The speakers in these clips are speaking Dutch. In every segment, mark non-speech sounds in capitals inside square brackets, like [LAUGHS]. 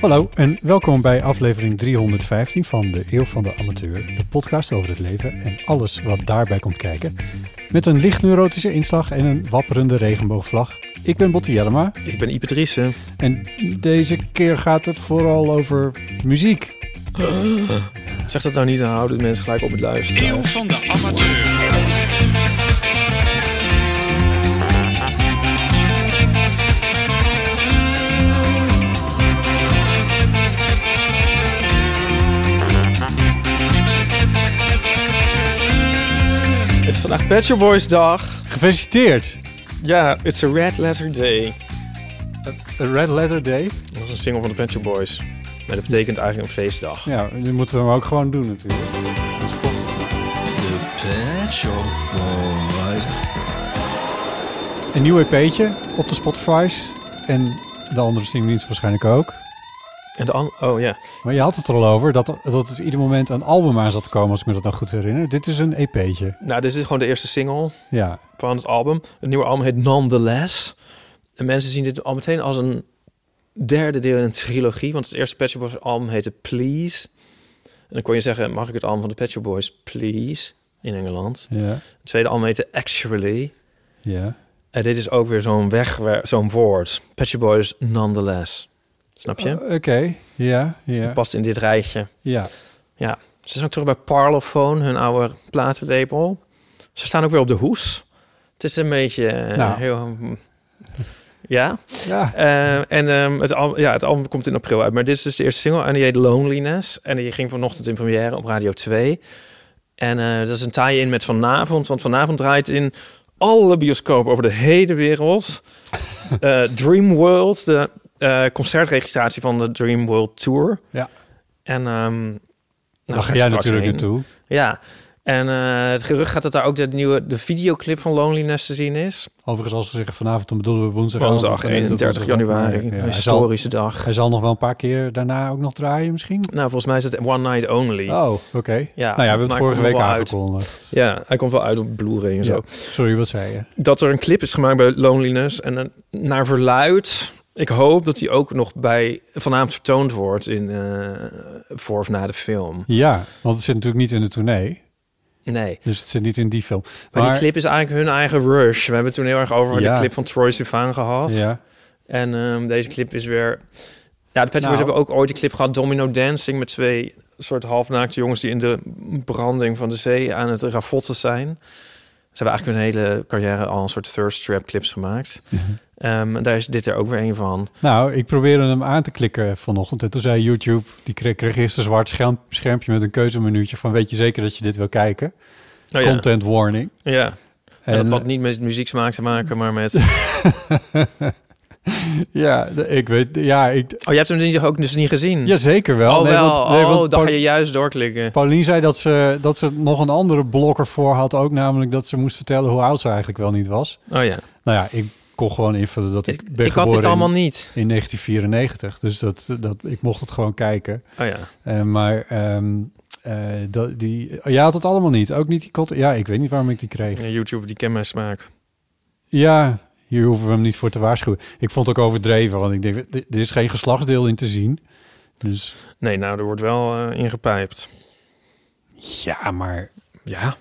Hallo en welkom bij aflevering 315 van de Eeuw van de Amateur, de podcast over het leven en alles wat daarbij komt kijken. Met een licht neurotische inslag en een wapperende regenboogvlag. Ik ben Botte Jellema Ik ben Ipe Driessen. en deze keer gaat het vooral over muziek. Zeg dat nou niet, dan houden de mensen gelijk op het luisteren. Eeuw van de amateur. Vandaag Pet Shop Boys dag. Gefeliciteerd! Ja, it's a red letter day. A Red Letter Day. Dat is een single van de Pet Shop Boys. Maar dat betekent eigenlijk een feestdag. Ja, nu moeten we hem ook gewoon doen natuurlijk. Een nieuw EP'tje op de Spotify's en de andere streamingdiensten waarschijnlijk ook. En de oh ja. Maar je had het er al over dat, dat er ieder moment een album aan zat te komen, als ik me dat nou goed herinner. Dit is een EP'tje. Nou, dit is gewoon de eerste single Ja, van het album. Het nieuwe album heet Nonetheless. En mensen zien dit al meteen als een derde deel in een trilogie. Want het eerste Pet Shop Boys album heette Please. En dan kon je zeggen, mag ik het album van de Pet Shop Boys Please? In Engeland. ja, Het tweede album heette Actually. ja. En dit is ook weer zo'n weg, zo'n woord. Pet Shop Boys Nonetheless. Snap je? Oh, Oké, ja, ja, Past in dit rijtje. ja. Ze zijn ook terug bij Parlophone, hun oude platenlabel. Ze staan ook weer op de hoes. Het is een beetje... eh, Nou. heel, ja. Ja, Eh, en ehm, het, al, ja, het album komt in april uit. Maar dit is dus de eerste single. En die heet Loneliness. En die ging vanochtend in première op Radio 2. En eh, dat is een tie-in met vanavond. Want vanavond draait in alle bioscopen over de hele wereld... [LAUGHS] eh Dream World, de eh, concertregistratie van de Dream World Tour. Ja. En ehm nou, daar ga jij natuurlijk heen. naartoe. Ja. En eh, het gerucht gaat dat daar ook de nieuwe de videoclip van Loneliness te zien is. Overigens, als we zeggen vanavond, dan bedoelen we woensdag. Woensdag 31 januari, Ja, een hij, zal, historische dag. hij zal nog wel een paar keer daarna ook nog draaien misschien? Nou, volgens mij is het One Night Only. Oh, oké. Ja, nou ja, we hebben het vorige week aangekondigd. Ja, hij komt wel uit op Blu-ray en zo. Ja. Sorry, wat zei je? Dat er een clip is gemaakt bij Loneliness. En naar verluid, ik hoop dat die ook nog bij vanavond vertoond wordt in, eh, voor of na de film. Ja, want het zit natuurlijk niet in de tournee. Nee, Dus het zit niet in die film. maar, die clip is eigenlijk hun eigen rush. We hebben het toen heel erg over Ja. de clip van Troy Sivan gehad. Ja, En ehm, deze clip is weer... Ja, de Pet Nou. hebben ook ooit die clip gehad, Domino Dancing, met twee soort halfnaakte jongens die in de branding van de zee aan het ravotten zijn. Ze hebben eigenlijk hun hele carrière al een soort thirst trap clips gemaakt. Ehm, en daar is dit er ook weer een van. nou, ik probeerde hem aan te klikken vanochtend. En toen zei YouTube, die kreeg, kreeg eerst een zwart scherm, schermpje met een keuzemenuutje van weet je zeker dat je dit wil kijken? Oh, ja. Content warning. Ja. En, dat had niet met muzieksmaak te maken, maar met... [LAUGHS] Ja, ik weet, ja, ik, Oh, je hebt hem niet, ook dus niet gezien? ja zeker wel. Oh, Nee, wel. want- nee, oh, want dan ga je juist doorklikken. Paulien zei dat ze, dat ze nog een andere blokker voor had, ook namelijk dat ze moest vertellen hoe oud ze eigenlijk wel niet was. Oh ja. Nou ja, ik kon gewoon invullen dat ik, Ik, ben ik had dit allemaal in, niet. in 1994, dus dat, dat, ik mocht het gewoon kijken. Oh ja. Eh, maar ehm, eh, dat, die, jij had het allemaal niet, ook niet die kot. Ja, ik weet niet waarom ik die kreeg. Ja, YouTube, die ken mijn smaak. Ja, hier hoeven we hem niet voor te waarschuwen. Ik vond het ook overdreven, want ik denk, er is geen geslachtsdeel in te zien. Dus Nee, nou, er wordt wel eh, ingepijpt. ja, maar Ja.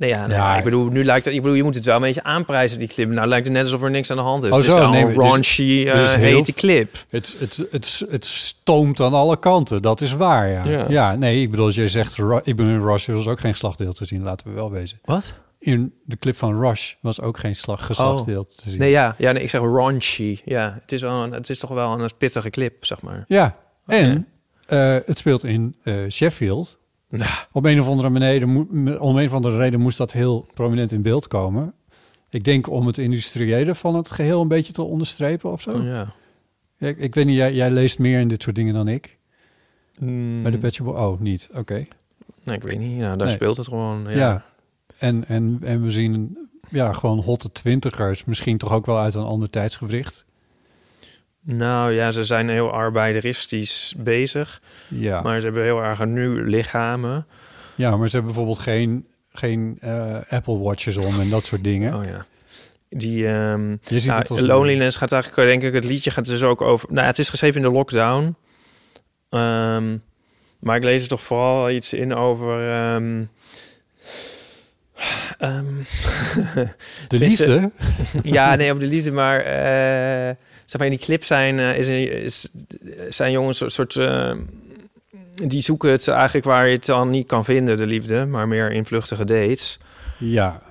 Nee, ja, nee, Ja. ik bedoel, nu lijkt het, ik bedoel, je moet het wel een beetje aanprijzen, die clip. Nou lijkt het net alsof er niks aan de hand is. Oh, het is zo, wel nee, een dus- raunchy, eh, heel- hete clip. Het, het, het, het stoomt aan alle kanten, dat is waar, ja. Ja. Ja, nee, ik bedoel, als jij zegt, ik ben in Rush, er was ook geen slagdeel te zien, laten we wel wezen. Wat? In de clip van Rush was ook geen slag, geslachtsdeel te zien. Oh. Nee, ja, ja nee, ik zeg raunchy. Ja, het is, wel een, het is toch wel een pittige clip, zeg maar. Ja, en eh, het speelt in eh, Sheffield. Nou, Op een of andere manier, om een of andere reden moest dat heel prominent in beeld komen. Ik denk om het industriële van het geheel een beetje te onderstrepen of zo. oh, ja. Ik, ik weet niet, jij, jij leest meer in dit soort dingen dan ik. Mm, Bij de Pet Oh, niet. Oké. Nee, ik weet niet. Ja, daar Nee. speelt het gewoon. Ja. Ja. En, en, en we zien ja, gewoon hotte twintigers. Misschien toch ook wel uit een ander tijdsgewricht. Nou ja, ze zijn heel arbeideristisch bezig. Ja, Maar ze hebben heel erg nu lichamen. ja maar ze hebben bijvoorbeeld geen, geen eh, Apple Watches om en dat soort dingen. Oh ja. Die ehm, Je ziet nou, het als Loneliness gaat eigenlijk, denk ik, het liedje gaat dus ook over... Nou, het is geschreven in de lockdown. Ehm, maar ik lees er toch vooral iets in over... ehm, [LAUGHS] de liefde. [LAUGHS] ja, nee, over de liefde, maar... eh zeg maar, in die clip zijn, eh, is, is, zijn jongens een soort... eh, die zoeken het eigenlijk waar je het dan niet kan vinden, de liefde. Maar meer in vluchtige dates. Ja,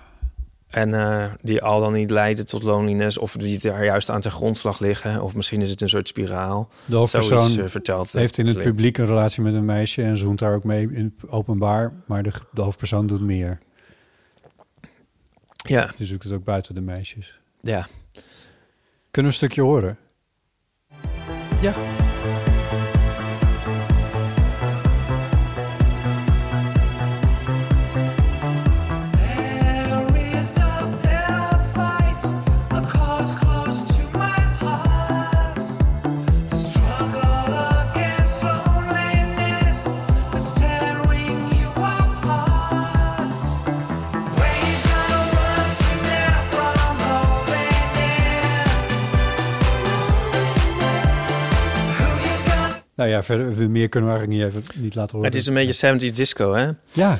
En eh, die al dan niet leiden tot loneliness. Of die daar juist aan ten grondslag liggen. Of misschien is het een soort spiraal. de hoofdpersoon Zoiets verteld. heeft in het clip. publiek een relatie met een meisje en zoent daar ook mee in openbaar. Maar de, de hoofdpersoon doet meer. Ja, Die zoekt het ook buiten de meisjes. ja. Kunnen we een stukje horen? Ja. Nou ja, verder meer kunnen we eigenlijk niet, even, niet laten horen. Het is een beetje 70s disco, hè? Ja,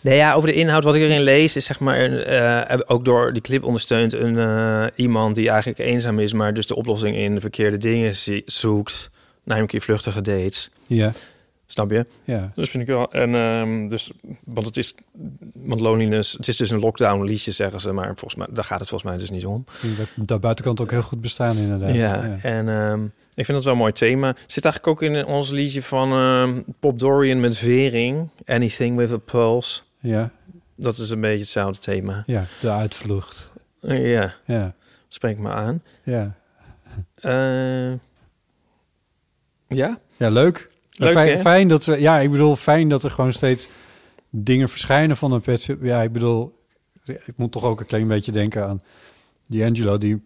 Nee, ja, over de inhoud wat ik erin lees is zeg maar eh, ook door die clip ondersteund een eh, iemand die eigenlijk eenzaam is, maar dus de oplossing in de verkeerde dingen zoekt, namelijk in vluchtige dates. ja, Snap je? ja. Dus vind ik wel. En ehm, dus, want het is, want loneliness, het is dus een lockdown liedje, zeggen ze, maar volgens mij, daar gaat het volgens mij dus niet om. Dat buitenkant ook heel goed bestaan inderdaad. Ja, en ehm, ik vind dat wel een mooi thema. Zit eigenlijk ook in ons liedje van ehm, Pop Dorian met Vering, Anything with a Pulse. ja, Dat is een beetje hetzelfde thema. ja, de uitvlucht. Ja, Ja, spreek me aan. ja. Eh, ja? Ja, leuk. Leuk, fijn, dat we, ja, ik bedoel, fijn dat er gewoon steeds dingen verschijnen van een pet shop. Ja, ik bedoel, ik moet toch ook een klein beetje denken aan die Angelo, die,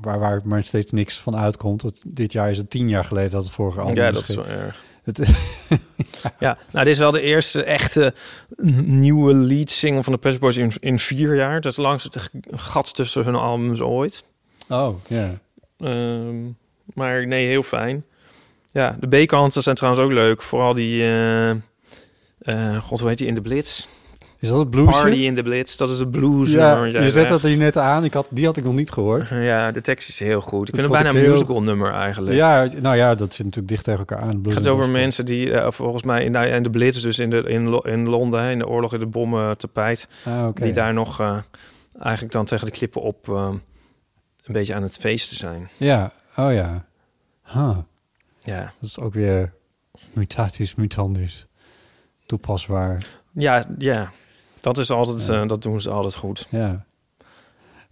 waar, waar maar steeds niks van uitkomt. Het, dit jaar is het tien jaar geleden dat het vorige album Ja, dat is wel erg. Het, [LAUGHS] Ja, nou, dit is wel de eerste echte nieuwe lead single van de Pet Boys in, in vier jaar. Dat is langs het gat tussen hun albums ooit. oh, ja. Ehm, maar nee, heel fijn. Ja, de B-kanten zijn trouwens ook leuk. Vooral die... eh, eh, God, hoe heet die? In de Blitz. Is dat het bluesje? Party in de Blitz. Dat is het blues. ja, je zet dat hier net aan. Ik had, die had ik nog niet gehoord. [LAUGHS] Ja, de tekst is heel goed. Ik Dat vind het bijna een heel- musical nummer eigenlijk. Ja, nou ja, dat zit natuurlijk dicht tegen elkaar aan. Het Blues gaat over mensen die eh, volgens mij in, in de Blitz, dus in, de, in, Lo- in Londen, in de oorlog in de bommen tapijt, Ah, die daar nog eigenlijk dan tegen de klippen op een beetje aan het feesten zijn. Ja, oh ja. Huh. Ja, Dat is ook weer mutatis mutandis. Toepasbaar. ja, ja. Dat is altijd, Ja. eh, dat doen ze altijd goed. Ja.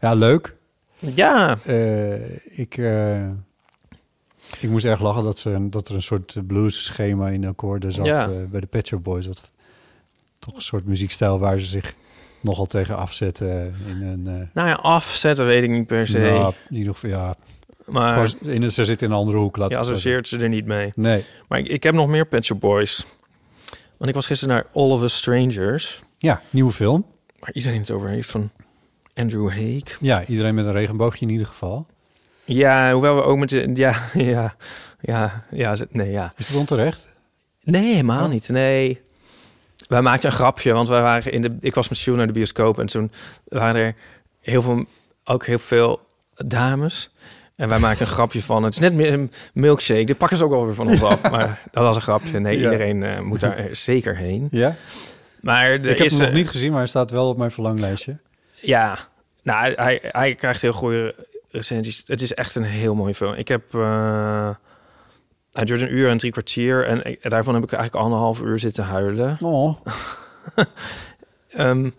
Ja, leuk. Ja, Eh, ik, eh, ik moest erg lachen dat, ze, dat er een soort blues schema in de akkoorden zat Ja. bij de Pet Shop Boys. Dat, toch een soort muziekstijl waar ze zich nogal tegen afzetten in een... nou ja, afzetten weet ik niet per se. nou, in ieder geval, ja. Maar in, ze zitten in een andere hoek. Laat zo associeert ze er niet mee. Nee. Maar ik, ik heb nog meer Pet Shop Boys. Want ik was gisteren naar All of Us Strangers. Ja, nieuwe film. Waar iedereen het over heeft van Andrew Haig. Ja, iedereen met een regenboogje in ieder geval. Ja, hoewel we ook met de... Ja, [LAUGHS] ja, ja, ja, nee, ja. Is het onterecht? Nee, helemaal Oh. niet. Nee. wij maakten een grapje, want wij waren in de. Ik was met Sjoe naar de bioscoop en toen waren er heel veel, ook heel veel dames. En wij maakten een grapje van. Het is net meer een milkshake. Dit pakken ze ook alweer van ons af. [LAUGHS] Maar dat was een grapje. Nee, Ja. iedereen eh, moet daar [LAUGHS] zeker heen. Ja? Maar Ik heb is, hem nog eh, niet gezien, maar hij staat wel op mijn verlanglijstje. Ja, nou, hij- hij, krijgt heel goede recensies. Het is echt een heel mooie film. Ik heb... eh hij duurt een uur en drie kwartier. En ik- daarvan heb ik eigenlijk anderhalf uur zitten huilen. Oh, [LAUGHS] Ehm,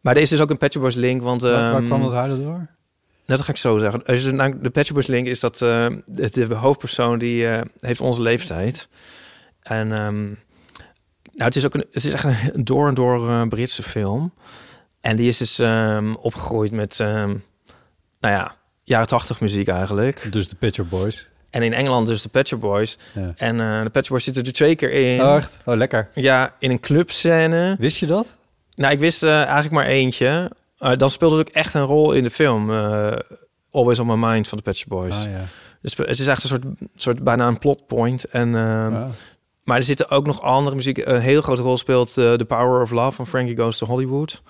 maar er is dus ook een Boys link, want... waar, waar ehm, kwam dat huilen door? Nou, dat ga ik zo zeggen. Als je naar de Shop Boys link is dat eh, de, de hoofdpersoon die eh, heeft onze leeftijd. En ehm, nou, het is ook een, het is echt een door en door eh, Britse film. En die is dus ehm, opgegroeid met, ehm, nou ja, jaren tachtig muziek eigenlijk. Dus de Pitcher Boys. En in Engeland dus de Shop Boys. Ja. En de Shop Boys zitten er twee keer in. Oh, echt? Oh, lekker. Ja, in een clubscène. Wist je dat? Nou, ik wist eigenlijk maar eentje. Eh, dan speelde het ook echt een rol in de film. eh, Always on My Mind van de Pet Shop Boys. Ah, ja. Dus het is echt een soort, soort bijna een plotpoint. En, ehm. Maar er zitten ook nog andere muziek. Een heel grote rol speelt eh, The Power of Love van Frankie Goes to Hollywood.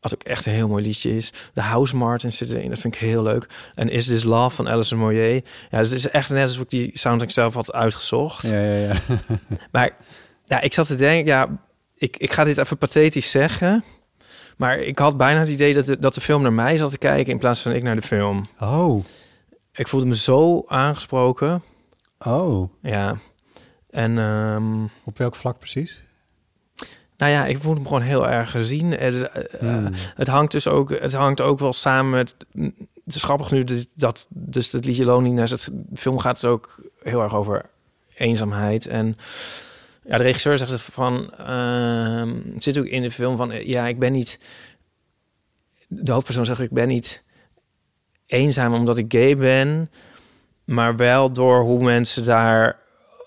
Wat ook echt een heel mooi liedje is. De House Martins zitten erin. Dat vind ik heel leuk. En Is This Love van Alison Moyer. Ja, dus het is echt net alsof ik die soundtrack zelf had uitgezocht. Ja, ja, ja. [LAUGHS] Maar ja, ik zat te denken, ja, ik, ik ga dit even pathetisch zeggen. Maar ik had bijna het idee dat de, dat de film naar mij zat te kijken in plaats van ik naar de film. Oh, Ik voelde me zo aangesproken. oh. Ja. En ehm, Op welk vlak precies? nou ja, ik voelde me gewoon heel erg gezien. Het, eh, Hmm. het hangt dus ook, het hangt ook wel samen met. Het is grappig nu dat, dat dus het liedje Loneliness. Het de film gaat dus ook heel erg over eenzaamheid en. Ja, de regisseur zegt het van. ehm, het zit ook in de film van. eh, Ja, ik ben niet. De hoofdpersoon zegt: Ik ben niet eenzaam omdat ik gay ben, maar wel door hoe mensen daar.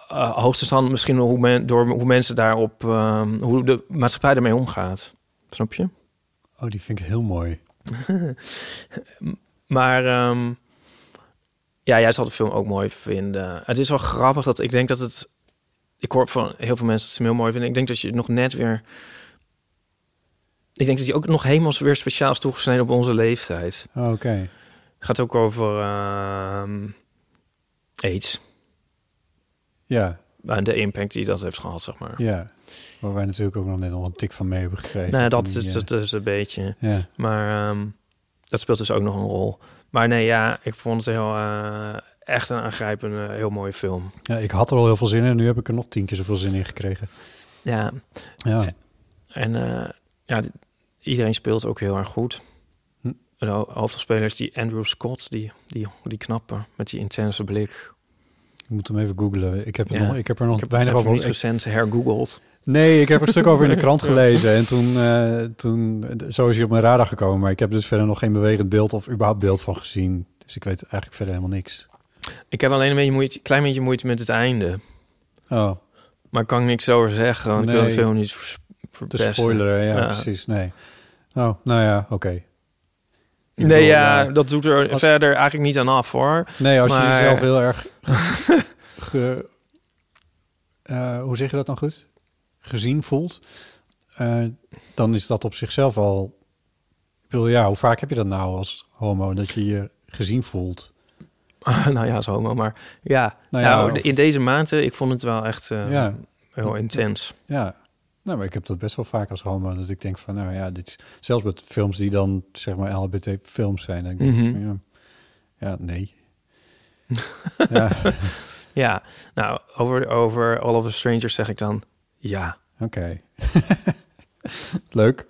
eh hoogstens misschien hoe men, door hoe mensen daarop. ehm, hoe de maatschappij daarmee omgaat. Snap je? Oh, die vind ik heel mooi. [LAUGHS] Maar ehm, ja, jij zal de film ook mooi vinden. Het is wel grappig dat ik denk dat het. Ik hoor van heel veel mensen dat ze hem heel mooi vinden. Ik denk dat je nog net weer. Ik denk dat hij ook nog helemaal weer speciaal is toegesneden op onze leeftijd. Oh, Oké. Het gaat ook over ehm AIDS. Ja, En de impact die dat heeft gehad, zeg maar. ja. Waar wij natuurlijk ook nog net nog een tik van mee hebben gekregen. nou, dat die, is, eh, dat is een beetje. Ja. Maar ehm, dat speelt dus ook nog een rol. Maar nee, ja, ik vond het heel, eh, echt een aangrijpende, heel mooie film. ja, ik had er al heel veel zin in en nu heb ik er nog tien keer zoveel zin in gekregen. Ja, Ja, en eh, ja, iedereen speelt ook heel erg goed. Hm. De ho- hoofdrolspelers, die Andrew Scott, die, die, die knappe, met die intense blik. ik moet hem even googlen. Ik heb, er Ja. nog, ik heb er nog Ik heb, weinig over... niet recent hergoogeld. Nee, ik heb er een stuk over in de krant [LAUGHS] gelezen. En toen, eh, toen, zo is hij op mijn radar gekomen. Maar ik heb dus verder nog geen bewegend beeld of überhaupt beeld van gezien. Dus ik weet eigenlijk verder helemaal niks. Ik heb alleen een beetje moeite, klein beetje moeite met het einde. Oh, Maar ik kan niks over zeggen, want ik wil de film niet vers- de verpesten. spoiler, ja, Ja. precies. Nee. Oh, nou ja, oké. Ik Nee, bedoel, ja, dat doet er Als- verder eigenlijk niet aan af, hoor. Nee, als je jezelf heel erg... [LAUGHS] ge- eh, hoe zeg je dat dan goed? Gezien voelt. eh, dan is dat op zichzelf al... Ik bedoel, ja, hoe vaak heb je dat nou als homo? Dat je je gezien voelt? [LAUGHS] nou ja, zo homo, maar ja. Nou Nou, of- in deze maanden, ik vond het wel echt eh, Ja. heel intens. Ja, nou, maar ik heb dat best wel vaak als homo. Dat ik denk van, nou ja, dit is, zelfs met films die dan, zeg maar, LHBT-films zijn. Dan denk ik Mhm. van, ja, ja, nee. [LAUGHS] ja, Ja, nou, over, over All of the Strangers zeg ik dan ja. oké. [LAUGHS] Leuk.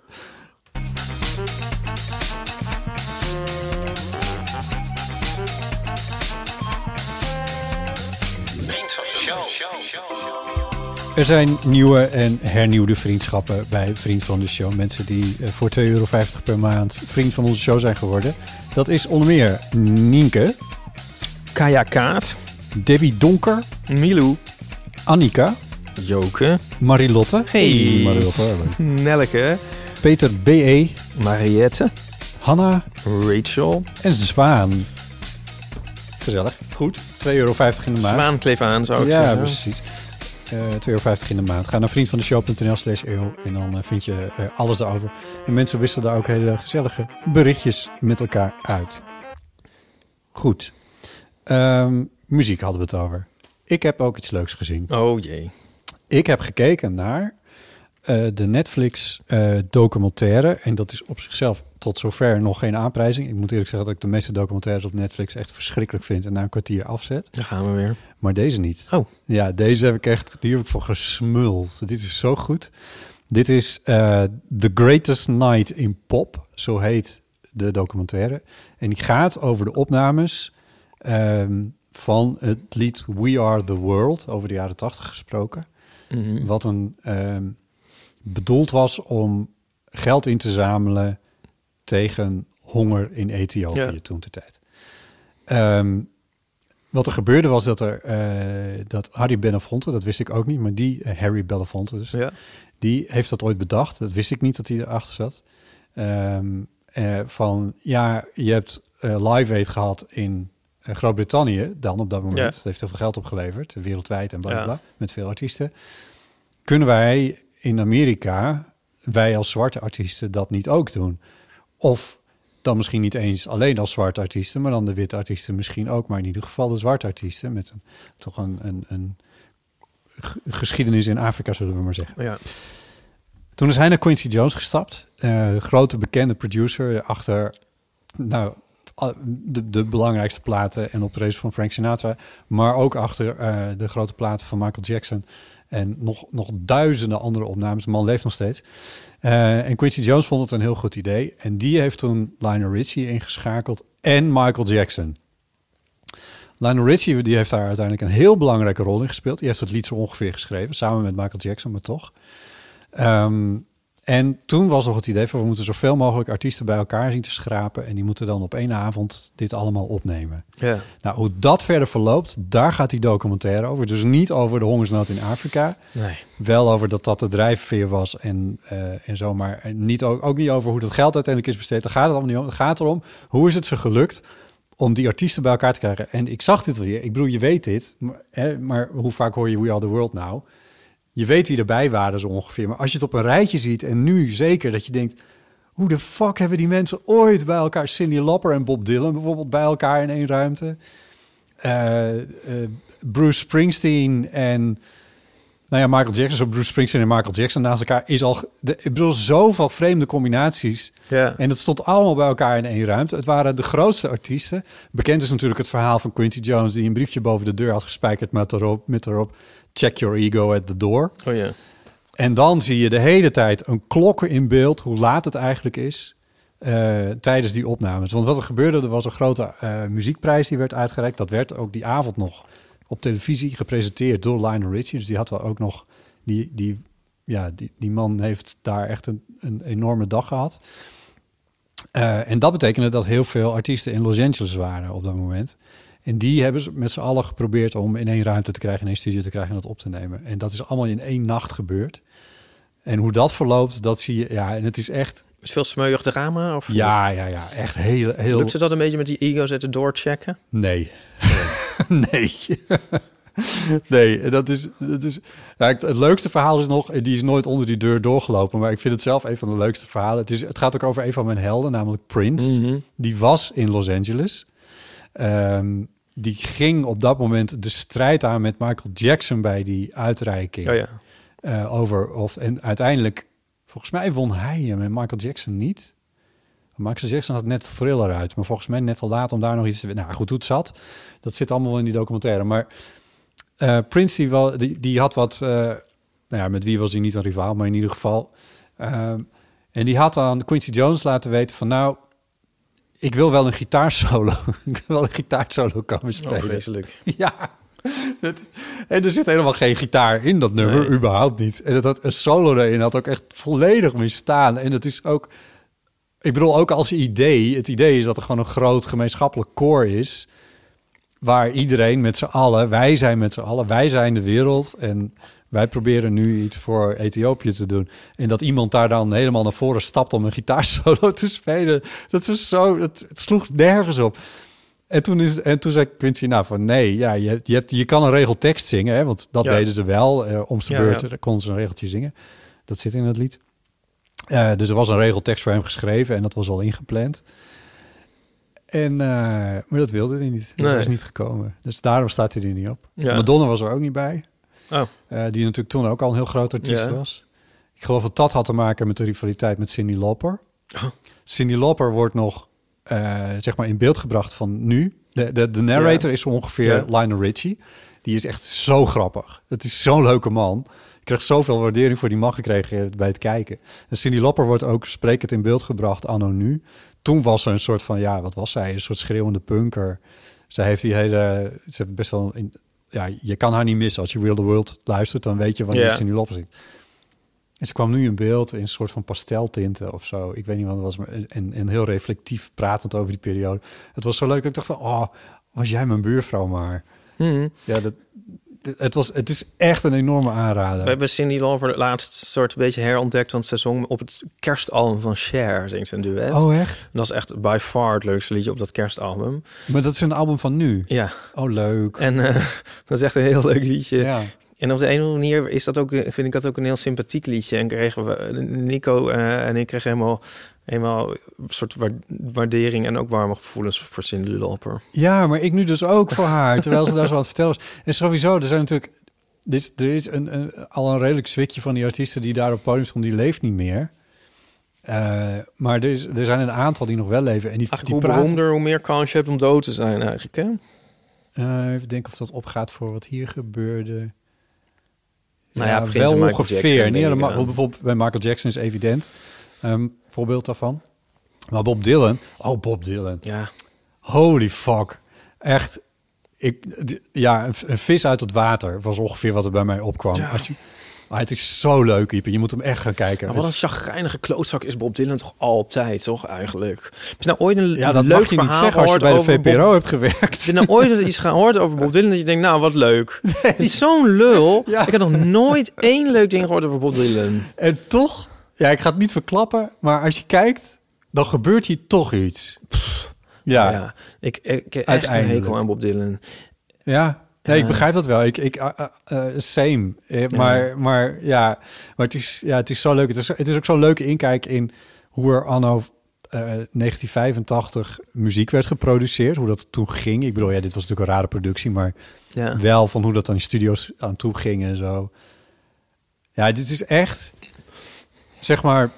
Er zijn nieuwe en hernieuwde vriendschappen bij Vriend van de Show. Mensen die eh, voor 2,50 euro per maand vriend van onze show zijn geworden. Dat is onder meer Nienke, Kaya Kaat, Debbie Donker, Milou, Annika, Joke, Marilotte. Hey. Marilotte. Nelke, Peter B.E., Mariette, Hanna Rachel, en Zwaan. Gezellig. Goed. 2,50 euro in de maand. Zwaan kleef aan, zou ik ja, zeggen. precies. 2,50 euro in de maand. Ga naar vriendvandeshow.nl slash eeuw en dan eh, vind je eh, alles daarover. En mensen wisselen daar ook hele gezellige berichtjes met elkaar uit. Goed. Ehm, muziek hadden we het over. Ik heb ook iets leuks gezien. Oh jee. Ik heb gekeken naar eh, de Netflix eh, documentaire. En dat is op zichzelf tot zover nog geen aanprijzing. Ik moet eerlijk zeggen dat ik de meeste documentaires op Netflix echt verschrikkelijk vind en na een kwartier afzet. Daar gaan we weer. Maar deze niet. Oh. Ja, deze heb ik echt, die heb ik voor gesmuld. Dit is zo goed. Dit is eh, The Greatest Night in Pop, zo heet de documentaire. En die gaat over de opnames ehm, van het lied We Are The World, over de jaren tachtig gesproken. Mhm. Wat een ehm, bedoeld was om geld in te zamelen tegen honger in Ethiopië Ja. toen de tijd. Ehm, wat er gebeurde was dat er eh, dat Harry Belafonte, dat wist ik ook niet, maar die eh, Harry Belafonte dus, Ja. die heeft dat ooit bedacht. Dat wist ik niet dat hij erachter zat. Ehm, eh, van ja, je hebt Live Aid gehad in Groot-Brittannië dan op dat moment. Ja. Dat heeft heel veel geld opgeleverd, wereldwijd en bla bla, Ja. bla, met veel artiesten. Kunnen wij in Amerika, wij als zwarte artiesten, dat niet ook doen? Of dan misschien niet eens alleen als zwarte artiesten, maar dan de witte artiesten misschien ook, maar in ieder geval de zwarte artiesten met een, toch een, een, een geschiedenis in Afrika, zullen we maar zeggen. Ja. Toen is hij naar Quincy Jones gestapt. eh, grote bekende producer achter nou, de, de belangrijkste platen en optredens van Frank Sinatra. Maar ook achter eh, de grote platen van Michael Jackson. En nog, nog duizenden andere opnames. De man leeft nog steeds. Eh, en Quincy Jones vond het een heel goed idee. En die heeft toen Lionel Richie ingeschakeld en Michael Jackson. Lionel Richie die heeft daar uiteindelijk een heel belangrijke rol in gespeeld. Die heeft het lied zo ongeveer geschreven, samen met Michael Jackson, maar toch. Ehm, en toen was nog het idee van we moeten zoveel mogelijk artiesten bij elkaar zien te schrapen. En die moeten dan op één avond dit allemaal opnemen. Ja. Nou, hoe dat verder verloopt, daar gaat die documentaire over. Dus niet over de hongersnood in Afrika. Nee. Wel over dat dat de drijfveer was en, eh, en zo. Maar niet, ook, ook niet over hoe dat geld uiteindelijk is besteed. Daar gaat het allemaal niet om. Het gaat erom, hoe is het ze gelukt om die artiesten bij elkaar te krijgen. En ik zag dit weer. Ik bedoel, je weet dit. Maar, hè, maar hoe vaak hoor je We Are The World nou? Je weet wie erbij waren zo ongeveer. Maar als je het op een rijtje ziet en nu zeker dat je denkt... hoe de fuck hebben die mensen ooit bij elkaar... Cindy Lauper en Bob Dylan bijvoorbeeld bij elkaar in één ruimte... Eh, eh, Bruce Springsteen en... Nou ja, Michael Jackson, zo Bruce Springsteen en Michael Jackson naast elkaar is al... De, ik bedoel, zoveel vreemde combinaties. Ja. En het stond allemaal bij elkaar in één ruimte. Het waren de grootste artiesten. Bekend is natuurlijk het verhaal van Quincy Jones... die een briefje boven de deur had gespijkerd met erop... Met erop check your ego at the door. Oh ja. En dan zie je de hele tijd een klok in beeld... hoe laat het eigenlijk is eh, tijdens die opnames. Want wat er gebeurde, er was een grote eh, muziekprijs... die werd uitgereikt. Dat werd ook die avond nog op televisie gepresenteerd door Lionel Richie. Dus die had wel ook nog... Die, die, ja, die, die man heeft daar echt een, een enorme dag gehad. Eh, en dat betekende dat heel veel artiesten in Los Angeles waren op dat moment. En die hebben ze met z'n allen geprobeerd om in één ruimte te krijgen, in één studio te krijgen en dat op te nemen. En dat is allemaal in één nacht gebeurd. En hoe dat verloopt, dat zie je. Ja, en het is echt. Is veel smeuig drama? Of Ja, ja, ja. Echt heel. heel Lukt het dat een beetje met die ego's at the door checken? Nee. [LAUGHS] nee. [LAUGHS] nee, dat is... Dat is het leukste verhaal is nog... Die is nooit onder die deur doorgelopen. Maar ik vind het zelf een van de leukste verhalen. Het, is, het gaat ook over een van mijn helden, namelijk Prince. Mhm. Die was in Los Angeles. Ehm, die ging op dat moment de strijd aan met Michael Jackson... bij die uitreiking. Oh ja. Eh, over of... En uiteindelijk... Volgens mij won hij hem en Michael Jackson niet. Michael Jackson had net Thriller uit, maar volgens mij net te laat om daar nog iets te... Nou goed, hoe het zat, dat zit allemaal wel in die documentaire. Maar eh, Prince, die, wel, die, die had wat... eh, nou ja, met wie was hij niet een rivaal, maar in ieder geval... en die had aan Quincy Jones laten weten van... nou, ik wil wel een gitaarsolo. [LAUGHS] ik wil wel een gitaarsolo komen Oh, spelen. vreselijk. [LAUGHS] Ja. En er zit helemaal geen gitaar in dat nummer, Nee. überhaupt niet. En dat had een solo erin had ook echt volledig misstaan. En het is ook, ik bedoel ook als idee, het idee is dat er gewoon een groot gemeenschappelijk koor is, waar iedereen met z'n allen, wij zijn met z'n allen, wij zijn de wereld en wij proberen nu iets voor Ethiopië te doen. En dat iemand daar dan helemaal naar voren stapt om een gitaarsolo [LAUGHS] te spelen, dat was zo, het, het sloeg nergens op. En toen, is, en toen zei Quincy, nou van nee, ja, je, je, hebt, je kan een regel tekst zingen, hè, want dat Ja. deden ze wel. eh om zijn Ja, beurt ja. konden ze een regeltje zingen. Dat zit in het lied. Eh, dus er was een regeltekst voor hem geschreven en dat was al ingepland. En, eh, maar dat wilde hij niet. Dat Nee. was niet gekomen. Dus daarom staat hij er niet op. Ja. Madonna was er ook niet bij. Oh. Eh, die natuurlijk toen ook al een heel groot artiest was. Ik geloof dat dat had te maken met de rivaliteit met Cindy Lauper. Oh. Cindy Lauper wordt nog eh, zeg maar in beeld gebracht van nu. De, de, de narrator is ongeveer. Lionel Richie. Die is echt zo grappig. Het is zo'n leuke man. Ik kreeg zoveel waardering voor die man gekregen bij het kijken. En Cindy Lauper wordt ook sprekend in beeld gebracht anno nu. Toen was ze een soort van, ja, wat was zij? Een soort schreeuwende punker. Zij heeft die hele, ze heeft best wel, in, ja, je kan haar niet missen. Als je Real the World luistert, dan weet je wanneer Ja. Cindy Lauper zit. En ze kwam nu in beeld in een soort van pasteltinten of zo. Ik weet niet wat het was, maar en, en heel reflectief pratend over die periode. Het was zo leuk dat ik dacht van, oh, was jij mijn buurvrouw maar. Mhm. Ja, dat, het, was, het is echt een enorme aanrader. We hebben Cindy Lauper laatst soort een beetje herontdekt, want ze zong op het kerstalbum van Cher, zingt ze een duet. Oh, echt? Dat is echt by far het leukste liedje op dat kerstalbum. Maar dat is een album van nu? Ja. Oh, leuk. En eh, [LAUGHS] dat is echt een heel leuk liedje. Ja. En op de een of andere manier is dat ook, vind ik dat ook een heel sympathiek liedje. En kregen we, Nico eh, en ik kregen helemaal, helemaal een soort wa- waardering en ook warme gevoelens voor Cindy Lauper. Ja, maar ik nu dus ook voor haar, terwijl ze daar zo vertellen was. [LAUGHS] En sowieso, er zijn natuurlijk... Dit, er is een, een, al een redelijk zwikje van die artiesten die daar op podium stond, die leeft niet meer. Eh, maar er, is, er zijn een aantal die nog wel leven. En die, Eigenlijk die hoe praten... beroemder, hoe meer kans je hebt om dood te zijn eigenlijk, hè? Eh, even denken of dat opgaat voor wat hier gebeurde. Nou ja, begint wel ongeveer. Jackson, Niet helemaal, bijvoorbeeld bij Michael Jackson is evident. Ehm voorbeeld daarvan. Maar Bob Dylan. Oh, Bob Dylan. Ja. Holy fuck. Echt. Ik, ja, een, vis uit het water was ongeveer wat er bij mij opkwam. Ja. Maar het is zo leuk, Ieper. Je moet hem echt gaan kijken. Maar wat een chagrijnige klootzak is Bob Dylan toch altijd, toch eigenlijk? Heb je nou ooit een ja, dat leuk verhaal zeggen als je bij de VPRO Bob- hebt gewerkt. Heb je nou ooit iets gehoord over Bob Dylan dat je denkt, nou wat leuk. [LAUGHS] Het is zo'n lul. Ik heb nog nooit één leuk ding gehoord over Bob Dylan. En toch, ja, ik ga het niet verklappen, maar als je kijkt, dan gebeurt hier toch iets. Ja, Ja, ja. ik, ik, heb echt een hekel aan Bob Dylan. Nee, ik Ja. begrijp dat wel. Ik, ik, uh, uh, uh, same. Eh, Maar, maar ja, maar het is, ja, het is zo leuk. Het is, het is ook zo'n leuke inkijk in hoe er anno eh, 1985 muziek werd geproduceerd. Hoe dat toen ging. Ik bedoel, ja, dit was natuurlijk een rare productie, maar Ja. wel van hoe dat aan die studio's aan toe ging en zo. Ja, dit is echt, zeg maar,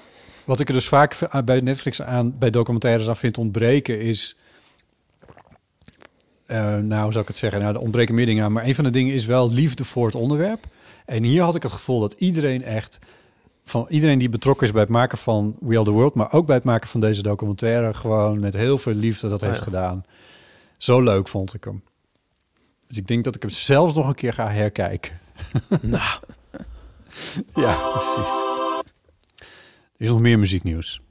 wat ik er dus vaak bij Netflix aan, bij documentaires aan vind ontbreken is, eh, nou, hoe zou ik het zeggen? Nou, er ontbreken meer dingen aan, maar een van de dingen is wel liefde voor het onderwerp. En hier had ik het gevoel dat iedereen echt, van iedereen die betrokken is bij het maken van We Are The World, maar ook bij het maken van deze documentaire, gewoon met heel veel liefde dat heeft gedaan. Zo leuk vond ik hem. Dus ik denk dat ik hem zelfs nog een keer ga herkijken. Nou, [LAUGHS] Ja, precies. Er is nog meer muzieknieuws.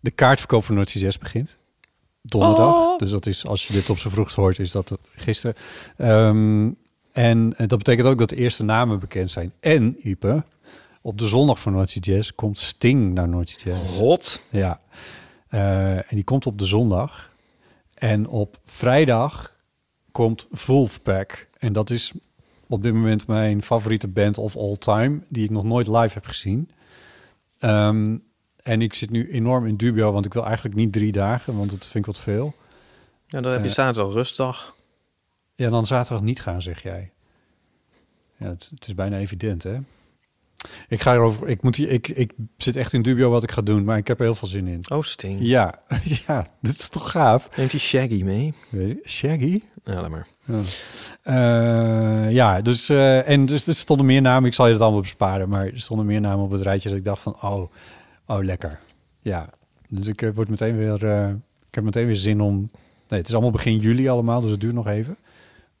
De kaartverkoop van Noordse 6 begint. Donderdag. Oh. Dus dat is, als je dit op z'n vroegst hoort, is dat het gisteren. Ehm, en eh, dat betekent ook dat de eerste namen bekend zijn. En, Ipe, op de zondag van Noordse Jazz komt Sting naar Noordse Jazz. hot. Ja. Eh, en die komt op de zondag. En op vrijdag komt Wolfpack. En dat is op dit moment mijn favoriete band of all time, die ik nog nooit live heb gezien. Ehm, en ik zit nu enorm in dubio, want ik wil eigenlijk niet drie dagen, want dat vind ik wat veel. Ja, dan heb je Eh, zaterdag rustdag. Ja, dan zaterdag niet gaan, zeg jij. Ja, het, het is bijna evident, hè? Ik ga erover. Ik, moet hier, ik, ik zit echt in dubio wat ik ga doen, maar ik heb er heel veel zin in. Oh, Sting. Ja, [LAUGHS] ja, dit is toch gaaf. Neemt die Shaggy mee? Je, Shaggy? Ja, laat maar. Ja, Eh, ja dus, eh, en dus er stonden meer namen. Ik zal je het allemaal besparen, maar er stonden meer namen op het rijtje dat ik dacht van, oh, oh lekker. Ja, dus ik eh, word meteen weer, ik heb meteen weer zin om. Nee, het is allemaal begin juli allemaal, dus het duurt nog even.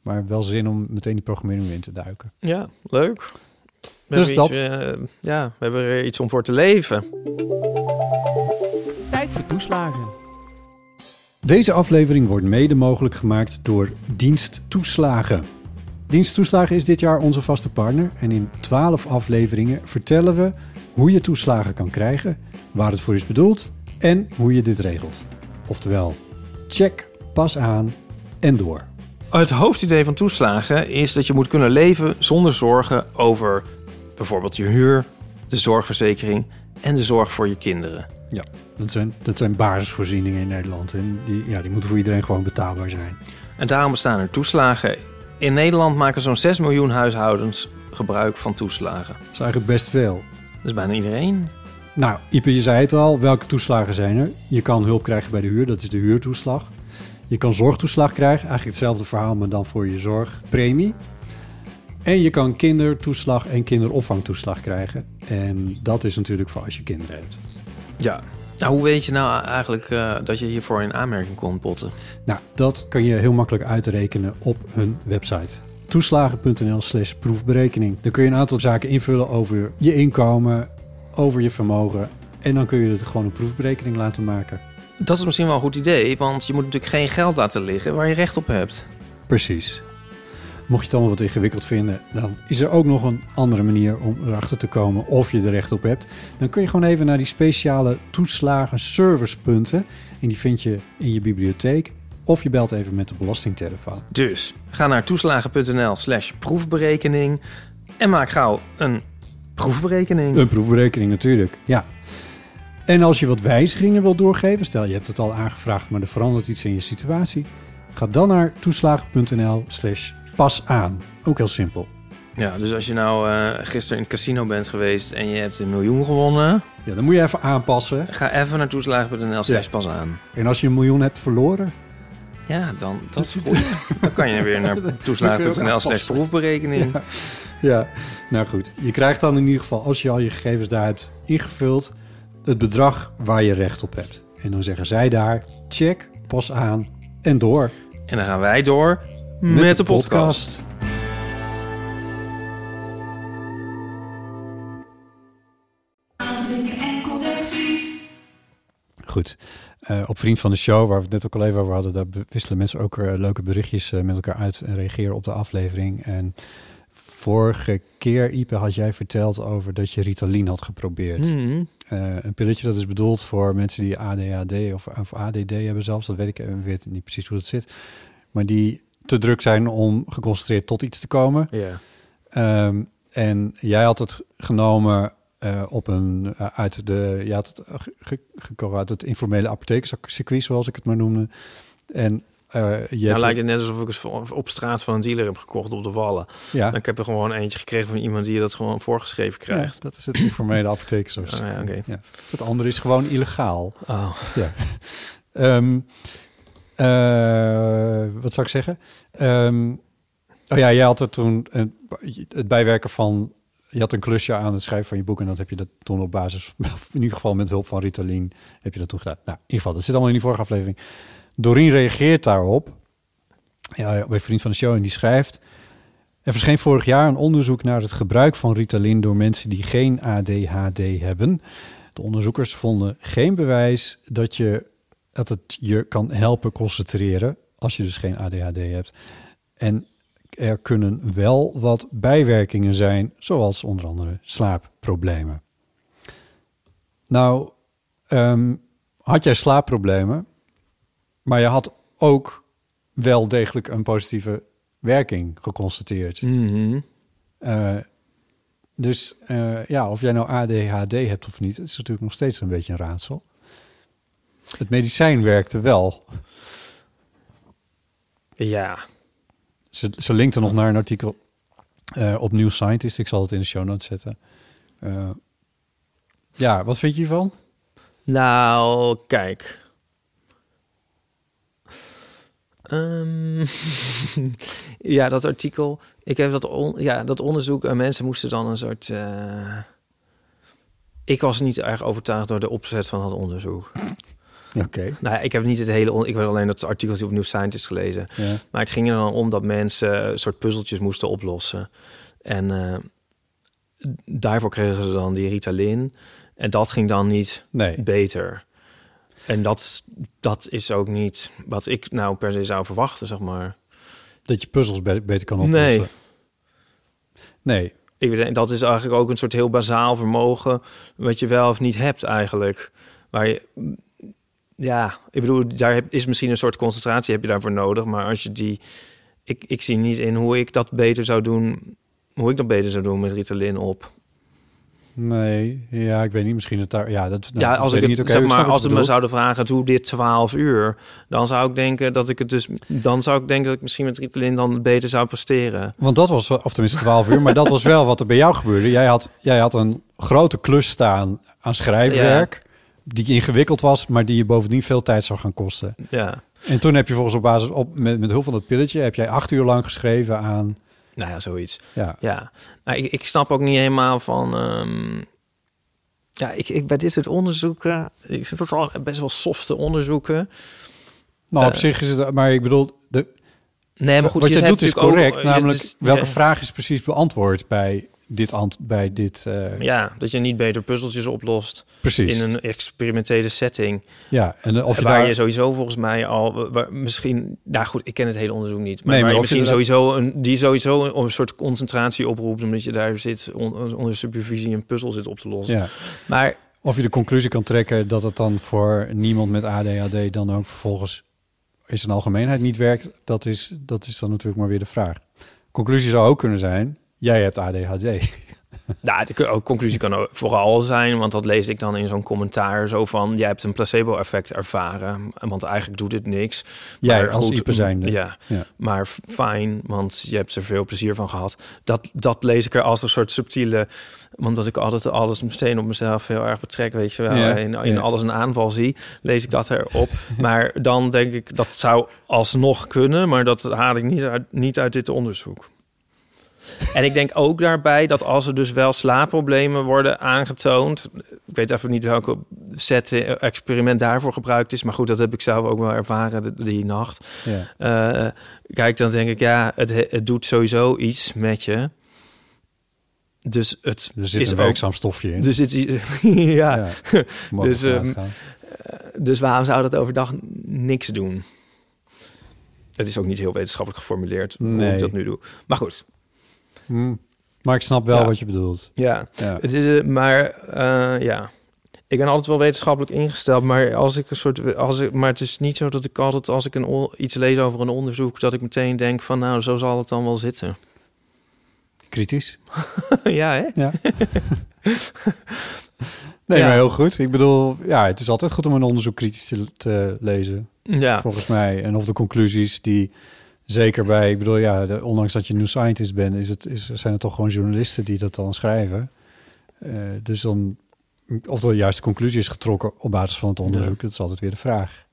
Maar wel zin om meteen die programmering in te duiken. Ja, leuk. We Dus dat. Iets, eh, ja, we hebben er iets om voor te leven. Tijd voor toeslagen. Deze aflevering wordt mede mogelijk gemaakt door Dienst Toeslagen. Dienst Toeslagen is dit jaar onze vaste partner en in 12 afleveringen vertellen we hoe je toeslagen kan krijgen, waar het voor is bedoeld en hoe je dit regelt. Oftewel, check, pas aan, en door. Het hoofdidee van toeslagen is dat je moet kunnen leven zonder zorgen over bijvoorbeeld je huur, de zorgverzekering en de zorg voor je kinderen. Ja, dat zijn, dat zijn basisvoorzieningen in Nederland. En die, ja, die moeten voor iedereen gewoon betaalbaar zijn. En daarom bestaan er toeslagen. In Nederland maken zo'n 6 miljoen huishoudens gebruik van toeslagen. Dat is eigenlijk best veel. Dat is bijna iedereen. Nou, Ipe, je zei het al. Welke toeslagen zijn er? Je kan hulp krijgen bij de huur, dat is de huurtoeslag. Je kan zorgtoeslag krijgen, eigenlijk hetzelfde verhaal, maar dan voor je zorgpremie. En je kan kindertoeslag en kinderopvangtoeslag krijgen. En dat is natuurlijk voor als je kinderen hebt. Ja. Nou, hoe weet je nou eigenlijk eh, dat je hiervoor in aanmerking kon potten? Nou, dat kan je heel makkelijk uitrekenen op hun website. Toeslagen.nl slash proefberekening. Daar kun je een aantal zaken invullen over je inkomen, over je vermogen. En dan kun je er gewoon een proefberekening laten maken. Dat is misschien wel een goed idee, want je moet natuurlijk geen geld laten liggen waar je recht op hebt. Precies. Mocht je het allemaal wat ingewikkeld vinden, dan is er ook nog een andere manier om erachter te komen of je er recht op hebt. Dan kun je gewoon even naar die speciale toeslagen servicepunten. En die vind je in je bibliotheek. Of je belt even met de belastingtelefoon. Dus ga naar toeslagen.nl slash proefberekening en maak gauw een proefberekening. Een proefberekening natuurlijk, ja. En als je wat wijzigingen wilt doorgeven, stel je hebt het al aangevraagd, maar er verandert iets in je situatie. Ga dan naar toeslagen.nl slash pas aan. Ook heel simpel. Ja, dus als je nou eh, gisteren in het casino bent geweest en je hebt een miljoen gewonnen, Ja, dan moet je even aanpassen. ga even naar toeslagen.nl slash pas aan. En als je een miljoen hebt verloren, Ja, dan, dat is [LAUGHS] goed. dan kan je weer naar toeslagen.nl slash proefberekening. Ja. Ja, nou goed. Je krijgt dan in ieder geval, als je al je gegevens daar hebt ingevuld, het bedrag waar je recht op hebt. En dan zeggen zij daar, check, pas aan en door. En dan gaan wij door met, de podcast. Goed. Eh, op Vriend van de Show, waar we het net ook al even over hadden, daar wisselen mensen ook eh, leuke berichtjes eh, met elkaar uit en reageren op de aflevering. En vorige keer, Ipe, had jij verteld over dat je Ritalin had geprobeerd. Mhm. Een pilletje dat is bedoeld voor mensen die ADHD of, of ADD hebben zelfs. Dat weet ik, ik weet niet precies hoe dat zit. Maar die te druk zijn om geconcentreerd tot iets te komen. Ja. Ehm, en jij had het genomen eh, op een, eh, uit de, je had het ge- gekomen uit het informele apothekerscircuit, zoals ik het maar noemde. En eh, je Nou lijkt het net alsof ik het op straat van een dealer heb gekocht op de Wallen. ja, Ik heb er gewoon eentje gekregen van iemand die je dat gewoon voorgeschreven krijgt. ja, dat is het informele apothekerscircuit. Ah, [LAUGHS] ja, oké. ja. Het andere is gewoon illegaal. Oh. Ja. Ehm, eh, wat zou ik zeggen? Ehm, oh ja, jij had er toen een, het bijwerken van... Je had een klusje aan het schrijven van je boek... en dat heb je dat toen op basis... [LAUGHS] in ieder geval met hulp van Ritalin... heb je dat toen gedaan. Nou, in ieder geval, dat zit allemaal in die vorige aflevering. Doreen reageert daarop... Ja, bij Vriend van de Show en die schrijft... Er verscheen vorig jaar een onderzoek naar het gebruik van Ritalin... door mensen die geen ADHD hebben... De onderzoekers vonden geen bewijs dat, je, dat het je kan helpen concentreren als je dus geen ADHD hebt. En er kunnen wel wat bijwerkingen zijn, zoals onder andere slaapproblemen. Nou, ehm, had jij slaapproblemen, maar je had ook wel degelijk een positieve werking geconstateerd. Mhm. Eh, dus eh, ja, of jij nou ADHD hebt of niet, is natuurlijk nog steeds een beetje een raadsel. Het medicijn werkte wel. Ja. Ze, ze linkte nog naar een artikel eh, op New Scientist. Ik zal het in de show notes zetten. Eh, ja, wat vind je hiervan? Nou, kijk. Ehm, [LAUGHS] ja, dat artikel. Ik heb dat, on, ja, dat onderzoek. En mensen moesten dan een soort. eh, ik was niet erg overtuigd door de opzet van dat onderzoek. Oké. Nou, ik heb niet het hele. Ik heb alleen dat artikeltje op New Scientist gelezen. Ja. Maar het ging er dan om dat mensen een soort puzzeltjes moesten oplossen. En eh, daarvoor kregen ze dan die Ritalin. En dat ging dan niet Nee. beter. En dat, dat is ook niet wat ik nou per se zou verwachten, zeg maar. Dat je puzzels be- beter kan oplossen. Nee. Nee. Ik denk, dat is eigenlijk ook een soort heel bazaal vermogen... wat je wel of niet hebt eigenlijk. Waar je, ja, ik bedoel, daar is misschien een soort concentratie heb je daarvoor nodig. Maar als je die... Ik, ik zie niet in hoe ik dat beter zou doen... Hoe ik dat beter zou doen met Ritalin op. Nee, ja, ik weet niet. Misschien het daar... Ja, dat, nou, ja, dat als ik niet. zeg maar, als ze me zouden vragen, doe dit 12 uur, dan zou ik denken dat ik het dus, dan zou ik denken dat ik misschien met Ritalin dan beter zou presteren. Want dat was, of tenminste 12 uur, maar dat was wel wat er bij jou gebeurde. Jij had, jij had een grote klus staan aan schrijfwerk, die ingewikkeld was, maar die je bovendien veel tijd zou gaan kosten. Ja, En toen heb je volgens op basis, op, met, met hulp van dat pilletje, heb jij acht uur lang geschreven aan, nou ja, zoiets. ja, Ja, nou, ik, ik snap ook niet helemaal van. ehm, ja, ik, ik bij dit soort onderzoeken, ik vind dat al best wel softe onderzoeken. nou op Eh. zich is het, maar ik bedoel, de, Nee, maar goed, wat je doet is correct, ook, namelijk dus- welke ja, vraag is precies beantwoord bij dit, bij dit, eh, Ja, dat je niet beter puzzeltjes oplost precies. in een experimentele setting. ja, en eh, of je waar daar, je sowieso volgens mij al waar, misschien nou goed ik ken het hele onderzoek niet maar, Nee, maar je misschien sowieso een die sowieso een, een soort concentratie oproept omdat je daar zit on- onder supervisie een puzzel zit op te lossen ja, maar of je de conclusie kan trekken dat het dan voor niemand met ADHD dan ook vervolgens in zijn algemeenheid niet werkt, dat is, dat is dan natuurlijk maar weer de vraag. Conclusie zou ook kunnen zijn, jij hebt ADHD. [LAUGHS] nou, de co- conclusie kan vooral zijn want dat lees ik dan in zo'n commentaar zo van jij hebt een placebo effect ervaren want eigenlijk doet het niks Jij Maar als goed, zijnde. ja Ja. maar fijn, want je hebt er veel plezier van gehad. Dat, dat lees ik er als een soort subtiele... Omdat ik altijd alles meteen op mezelf heel erg betrek, weet je wel. Ja, in in ja. alles een aanval zie, lees ik dat erop. [LAUGHS] maar dan denk ik, dat zou alsnog kunnen... maar dat haal ik niet uit, niet uit dit onderzoek. En ik denk ook daarbij dat als er dus wel slaapproblemen worden aangetoond... ik weet even niet welke set experiment daarvoor gebruikt is... maar goed, dat heb ik zelf ook wel ervaren die nacht. Ja. Eh, kijk, dan denk ik, ja, het, het doet sowieso iets met je. Dus het Er zit is een ook... werkzaam stofje in. Dus het, [LAUGHS] ja, ja, Dus, gaan. dus waarom zou dat overdag niks doen? Het is ook niet heel wetenschappelijk geformuleerd hoe ik dat nu doe. Maar goed, Hm. Maar ik snap wel Ja. wat je bedoelt. ja. Ja. Het is, eh, maar eh, ja, ik ben altijd wel wetenschappelijk ingesteld, maar als ik een soort, als ik, maar het is niet zo dat ik altijd als ik een iets lees over een onderzoek, dat ik meteen denk van, nou, zo zal het dan wel zitten. Kritisch. [LAUGHS] ja, hè? Ja. [LAUGHS] nee, Ja. maar heel goed. Ik bedoel, ja, het is altijd goed om een onderzoek kritisch te, te lezen, Ja, volgens mij. En of de conclusies die, zeker bij, ik bedoel, ja, de, ondanks dat je new scientist bent, is het, is, zijn het toch gewoon journalisten die dat dan schrijven. Eh, dus dan, of de juiste conclusie is getrokken op basis van het onderzoek, dat is altijd weer de vraag.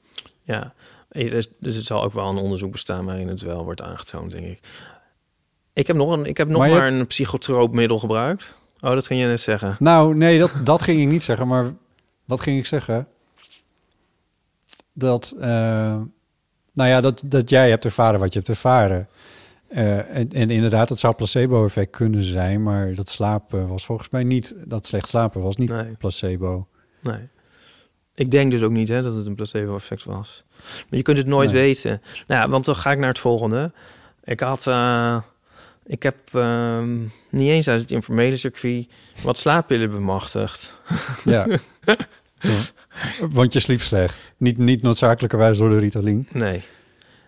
ja. Dus, dus het zal ook wel een onderzoek bestaan waarin het wel wordt aangetoond, denk ik. Ik heb nog, een, ik heb nog Maar een psychotroopmiddel gebruikt. Oh, dat ging je net zeggen. Nou, nee, dat, dat ging ik niet zeggen. Maar wat ging ik zeggen? Dat, eh, nou ja, dat, dat jij hebt ervaren wat je hebt ervaren. Eh, en, en inderdaad, het zou placebo-effect kunnen zijn, maar dat slapen was volgens mij niet, dat slecht slapen was niet Nee. placebo. Nee. Ik denk dus ook niet hè, dat het een placebo-effect was. Maar je kunt het nooit Nee. weten. Nou ja, want dan ga ik naar het volgende. Ik had... eh, ik heb ehm, niet eens uit het informele circuit wat slaappillen bemachtigd. Ja. [LAUGHS] Ja. Want je sliep slecht. Niet, niet noodzakelijkerwijs door de Ritalin. Nee,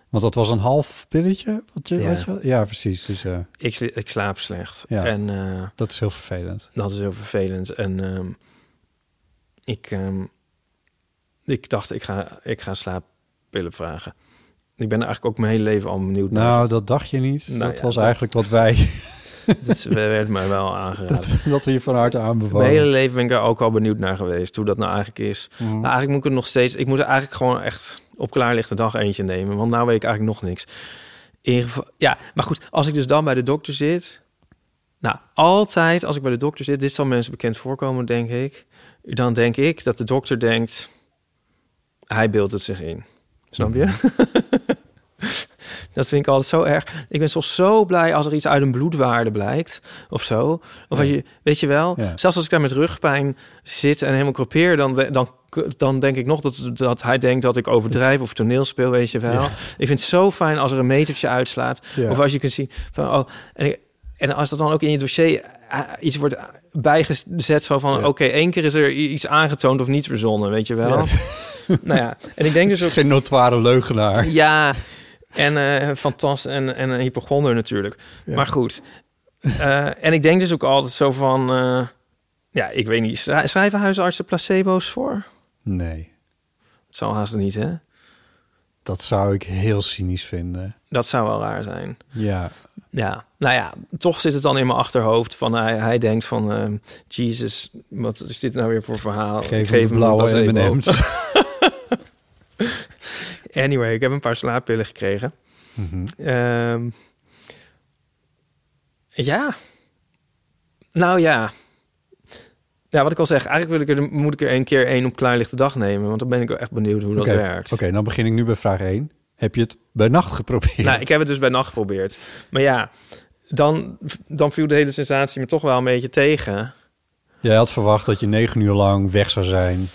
Want dat was een half pilletje? Wat je, Ja. wat je, ja, precies. Dus eh, ik, ik slaap slecht. Ja. En eh, dat is heel vervelend. dat is heel vervelend. En ehm, ik, ehm, ik dacht, ik ga, ik ga slaappillen vragen. Ik ben eigenlijk ook mijn hele leven al benieuwd naar. Nou, dat dacht je niet. Nou dat ja, was dat- eigenlijk wat wij... [LAUGHS] Dat werd mij wel aangeraden. dat, dat we je van harte Mijn hele aanbevolen. leven ben ik er ook wel benieuwd naar geweest, hoe dat nou eigenlijk is. Mhm. Nou, eigenlijk moet ik het nog steeds... Ik moet er eigenlijk gewoon echt op klaarlichte dag eentje nemen. Want nou weet ik eigenlijk nog niks. In geval, ja, maar goed, als ik dus dan bij de dokter zit... Nou, altijd als ik bij de dokter zit... Dit zal mensen bekend voorkomen, denk ik. Dan denk ik dat de dokter denkt... Hij beeldt het zich in. Snap je? [LAUGHS] Dat vind ik altijd zo erg. Ik ben soms zo blij als er iets uit een bloedwaarde blijkt of zo. Of als je, weet je wel, zelfs als ik daar met rugpijn zit en helemaal kropeer, dan, dan, dan denk ik nog dat, dat hij denkt dat ik overdrijf of toneel speel, weet je wel. Ik vind het zo fijn als er een metertje uitslaat. Ja. Of als je kunt zien van, oh, en, ik- en als dat dan ook in je dossier eh, iets wordt bijgezet zo van, Ja. oké, één keer is er iets aangetoond of niet verzonnen, weet je wel. Nou ja, en ik denk [LAUGHS] dus ook... geen notoire leugenaar. Ja, en eh fantastisch. En, en een hypochonder natuurlijk. Maar goed. Eh, en ik denk dus ook altijd zo van... eh, ja, ik weet niet. Schrij- Schrijven huisartsen placebo's voor? Nee, Het zal haast niet, hè? dat zou ik heel cynisch vinden. Dat zou wel raar zijn. Ja, Ja, nou ja, toch zit het dan in mijn achterhoofd van hij, hij denkt van Jesus, wat is dit nou weer voor verhaal? geef, Ik hem blauwe. M&M's. [LAUGHS] [LAUGHS] Anyway, ik heb een paar slaappillen gekregen. Mhm. Ehm, ja. Nou ja. Ja, wat ik al zeg, eigenlijk wil ik er, moet ik er een keer één op klaarlichte dag nemen. Want dan ben ik wel echt benieuwd hoe dat werkt. Oké, dan begin ik nu bij vraag 1. Heb je het bij nacht geprobeerd? Nou, ik heb het dus bij nacht geprobeerd. Maar ja, dan, dan viel de hele sensatie me toch wel een beetje tegen. Jij had verwacht dat je negen uur lang weg zou zijn.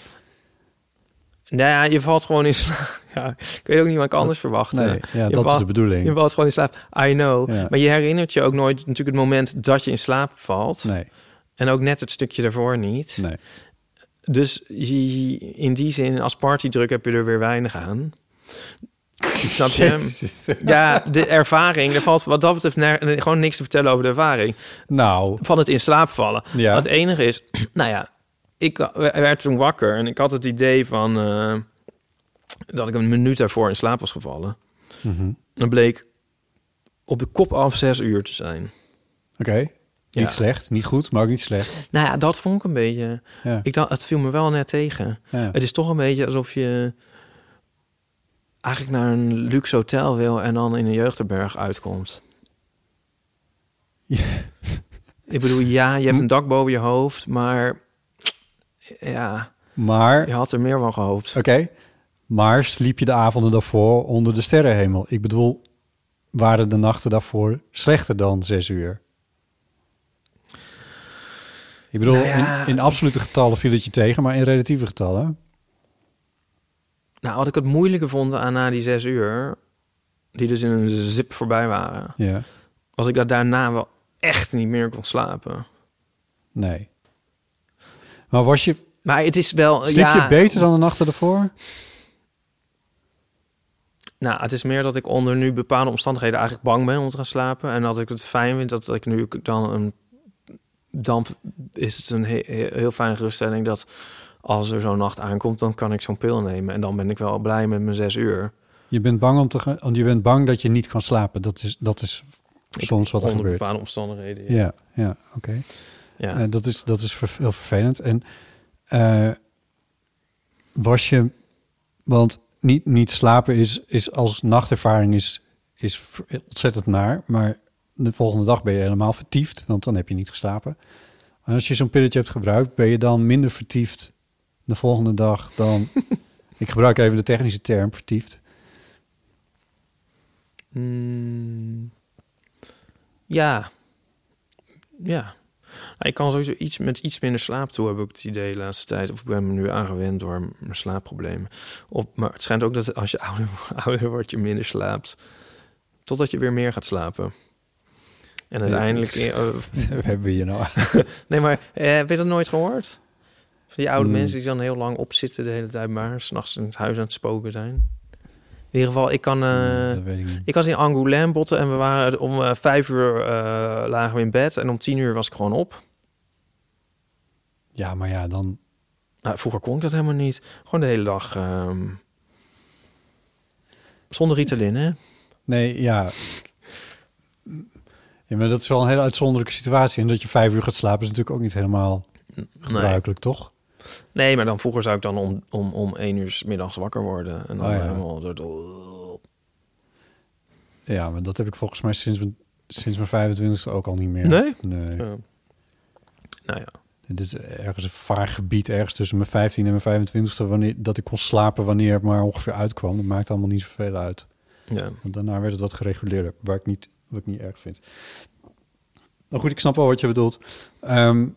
Nou ja, je valt gewoon in slaap. Ja, ik weet ook niet wat ik anders verwachtte. Nee, ja, Je dat is de bedoeling. Je valt gewoon in slaap. I know. Ja. Maar je herinnert je ook nooit natuurlijk het moment dat je in slaap valt. Nee, En ook net het stukje daarvoor niet. nee. Dus je- in die zin, als partydruk heb je er weer weinig aan. Snap je? Ja, de ervaring. Er valt wat dat betreft ner- gewoon niks te vertellen over de ervaring. Nou, Van het in slaap vallen. Ja. Het enige is, [CLEARS THROAT] nou ja, ik werd toen wakker en ik had het idee van eh, dat ik een minuut daarvoor in slaap was gevallen. mhm. Dan bleek op de kop af zes uur te zijn. oké. Ja. Niet slecht, niet goed, maar ook niet slecht. Nou ja, dat vond ik een beetje. Ja. Ik dacht, het viel me wel net tegen. Ja. Het is toch een beetje alsof je eigenlijk naar een luxe hotel wil en dan in een jeugdherberg uitkomt. Ik bedoel, ja, je hebt een dak boven je hoofd, maar ja, Maar, je had er meer van gehoopt. oké. Maar sliep je de avonden daarvoor onder de sterrenhemel? Ik bedoel, waren de nachten daarvoor slechter dan zes uur? Ik bedoel, Nou ja. in, in absolute getallen viel het je tegen, maar in relatieve getallen? Nou, wat ik het moeilijke vond aan na die zes uur, die dus in een zip voorbij waren, Ja, was ik dat daarna wel echt niet meer kon slapen. nee. Maar was je, Maar het is wel... sliep ja, je beter dan de nachten ervoor? Nou, het is meer dat ik onder nu bepaalde omstandigheden eigenlijk bang ben om te gaan slapen. En dat ik het fijn vind dat ik nu dan een... Dan is het een he- he- heel fijne geruststelling dat als er zo'n nacht aankomt, dan kan ik zo'n pil nemen. En dan ben ik wel blij met mijn zes uur. Je bent bang om te gaan, je bent bang dat je niet kan slapen. Dat is, dat is soms wat er onder gebeurt. bepaalde omstandigheden. Ja. Ja, ja, oké. Ja. Eh, dat is, dat is heel vervelend. En eh, was je, want niet, niet slapen is, is als nachtervaring is, is ontzettend naar, maar de volgende dag ben je helemaal vertiefd, want dan heb je niet geslapen. En als je zo'n pilletje hebt gebruikt, ben je dan minder vertiefd de volgende dag dan. [LAUGHS] ik gebruik even de technische term vertiefd. Mm, ja. Ja. Nou, Ik kan sowieso iets met iets minder slaap toe, heb ik het idee de laatste tijd. Of ik ben me nu aangewend door mijn slaapproblemen. Of, maar het schijnt ook dat als je [LAUGHS] ouder, ouder wordt, je minder slaapt. Totdat je weer meer gaat slapen. En uiteindelijk... is- eh, [LAUGHS] We hebben hier nou. [LAUGHS] nee, maar eh, heb je dat nooit gehoord? Van die oude Mm. mensen die dan heel lang opzitten de hele tijd, maar s'nachts in het huis aan het spoken zijn. In ieder geval, ik kan... eh, dat weet ik was in Angoulême botten en we waren om eh, vijf uur eh, lagen we in bed en om tien uur was ik gewoon op. Ja, maar ja, dan. Nou, vroeger kon ik dat helemaal niet. Gewoon de hele dag. ehm, zonder Ritalin, hè? Nee, ja. Ja, maar dat is wel een hele uitzonderlijke situatie. En dat je vijf uur gaat slapen is natuurlijk ook niet helemaal Nee. gebruikelijk, toch? Nee, maar dan vroeger zou ik dan om, om, om één uur middags wakker worden. En dan Oh, ja. helemaal... door- Ja, maar dat heb ik volgens mij sinds mijn, sinds mijn 25e ook al niet meer. Nee? Nee. Ja. Nou ja. Dit is ergens een vaag gebied, ergens tussen mijn 15 en mijn 25e, wanneer, dat ik kon slapen wanneer het maar ongeveer uitkwam. Dat maakt allemaal niet zoveel uit. ja. Want daarna werd het wat gereguleerder, waar ik niet, wat ik niet erg vind. Nou goed, ik snap wel wat je bedoelt. Ehm,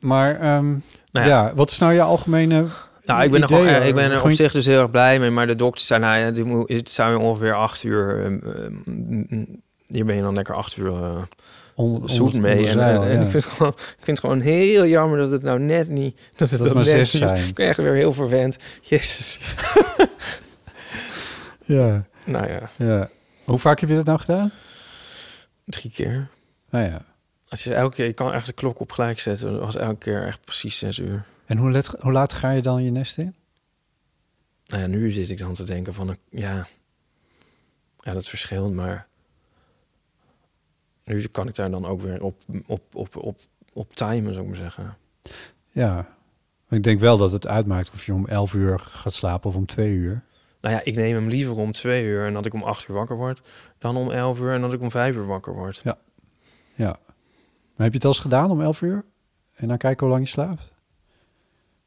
maar ehm, Nou ja. ja. wat is nou je algemene Nou, ik ben, er, idee, eh, ik ben er op Gewoon- zich dus heel erg blij mee. Maar de dokter zei, nou ja, het zou je ongeveer acht uur... ehm, hier ben je dan lekker acht uur... eh, zoet mee. En, zeil, en ja. ik, vind het gewoon, ik vind het gewoon heel jammer dat het nou net niet... Dat het Dat dat maar zes niet zijn. Ik ben echt weer heel verwend. Jezus. [LAUGHS] Ja, Nou ja, ja. Hoe vaak heb je dat nou gedaan? drie keer. Nou ja. Als je elke keer... Je kan echt de klok op gelijk zetten. Dat was elke keer echt precies zes uur. En hoe, let, hoe laat ga je dan je nest in? Nou ja, nu zit ik dan te denken van... Ja, ja dat verschilt, maar... Nu kan ik daar dan ook weer op, op, op, op, op timen, zou ik maar zeggen. Ja. Ik denk wel dat het uitmaakt of je om 11 uur gaat slapen of om 2 uur. Nou ja, ik neem hem liever om twee uur en dat ik om acht uur wakker word... dan om elf uur en dat ik om vijf uur wakker word. Ja. Maar heb je het al eens gedaan om 11 uur? En dan kijken hoe lang je slaapt?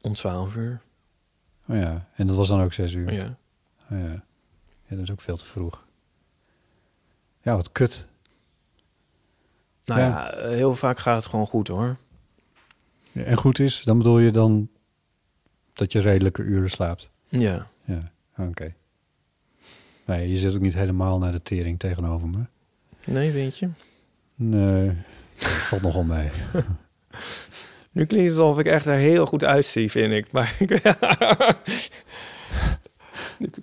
Om twaalf uur, Oh ja. En dat was dan ook 6 uur. ja. Oh ja. ja, dat is ook veel te vroeg. Ja, wat kut. Nou Ja. ja. heel vaak gaat het gewoon goed hoor. En goed is, dan bedoel je dan dat je redelijke uren slaapt. Ja. Ja, oké. Nee, je zit ook niet helemaal naar de tering tegenover me. Nee, weet je. Nee, valt nogal mee. Nu klinkt het alsof ik echt er heel goed uitzie, vind ik. Maar [LAUGHS]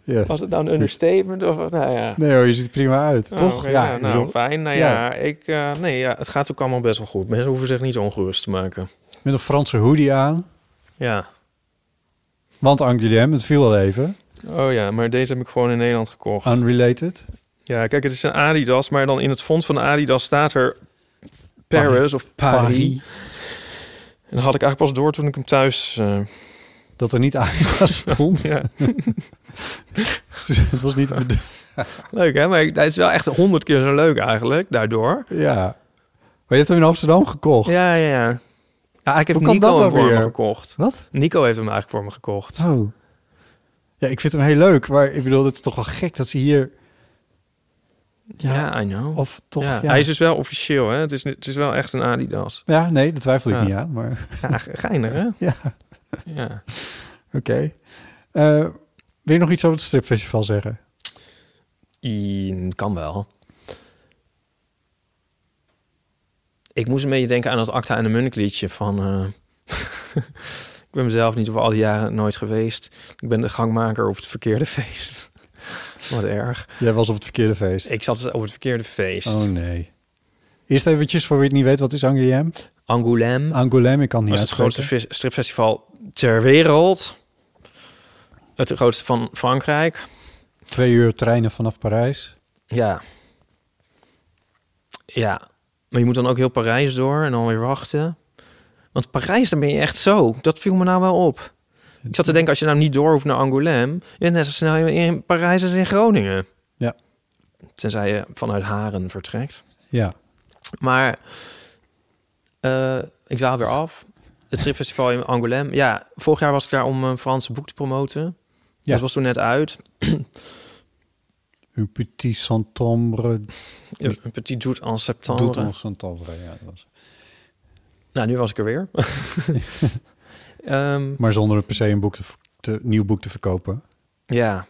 Ja. was het nou een understatement? Of, nou ja. Nee hoor, je ziet er prima uit, Oh, toch? Ja, nou, bedoel, fijn. Nou ja. ja, ik, eh, nee, ja, het gaat ook allemaal best wel goed. Mensen hoeven zich niet ongerust te maken. Met een Franse hoodie aan. Ja. Want Angoulême, het viel al even. Oh ja, maar deze heb ik gewoon in Nederland gekocht. Unrelated. Ja, kijk, het is een Adidas, maar dan in het font van Adidas staat er Paris of Paris. Paris. En dat had ik eigenlijk pas door toen ik hem thuis... eh, Dat er niet Adidas [LAUGHS] stond. [LAUGHS] ja. [LAUGHS] Dus het was niet... Leuk hè, maar dat is wel echt honderd keer zo leuk eigenlijk, daardoor. Ja. Maar je hebt hem in Amsterdam gekocht. Ja, ja, ja. Ja, ik heb Nico dat hem voor me gekocht. Wat? Nico heeft hem eigenlijk voor me gekocht. Oh. Ja, ik vind hem heel leuk. Maar ik bedoel, het is toch wel gek dat ze hier... Ja, I know. Of toch... ja, Ja, Hij is dus wel officieel, hè? Het is, het is wel echt een Adidas. ja nee, daar twijfel ik Ja. niet aan. Maar Ja, ge- geinig, hè? ja, Ja. oké. Eh, wil je nog iets over het stripfestival zeggen? I- kan wel. Ik moest een beetje denken aan dat Acta en de Munnik liedje van... eh, [LAUGHS] ik ben mezelf niet over al die jaren nooit geweest. Ik ben de gangmaker op het verkeerde [LAUGHS] feest. Wat erg. Jij was op het verkeerde feest. Ik zat op het verkeerde feest. Oh nee. Eerst eventjes, voor wie het niet weet, wat is Angoulême? Angoulême. Angoulême, ik kan niet Dat is het grootste stripfestival ter wereld. Het grootste van Frankrijk. Twee uur treinen vanaf Parijs. Ja. Ja. Maar je moet dan ook heel Parijs door en dan weer wachten. Want Parijs, dan ben je echt zo. Dat viel me nou wel op. Ik zat te denken, als je nou niet door hoeft naar Angoulême... je bent net zo snel in- Parijs als in Groningen. Ja. Tenzij je vanuit Haren vertrekt. Ja. Maar eh, ik zaal weer af. Het stripfestival in Angoulême. Ja, vorig jaar was ik daar om een Franse boek te promoten. Ja. Dat was toen net uit. Un petit septembre. Een petit doet en septembre. Doet en septembre, ja. Dat was. Nou, nu was ik er weer. [LAUGHS] Ehm, Maar zonder per se een boek te, te, nieuw boek te verkopen. ja,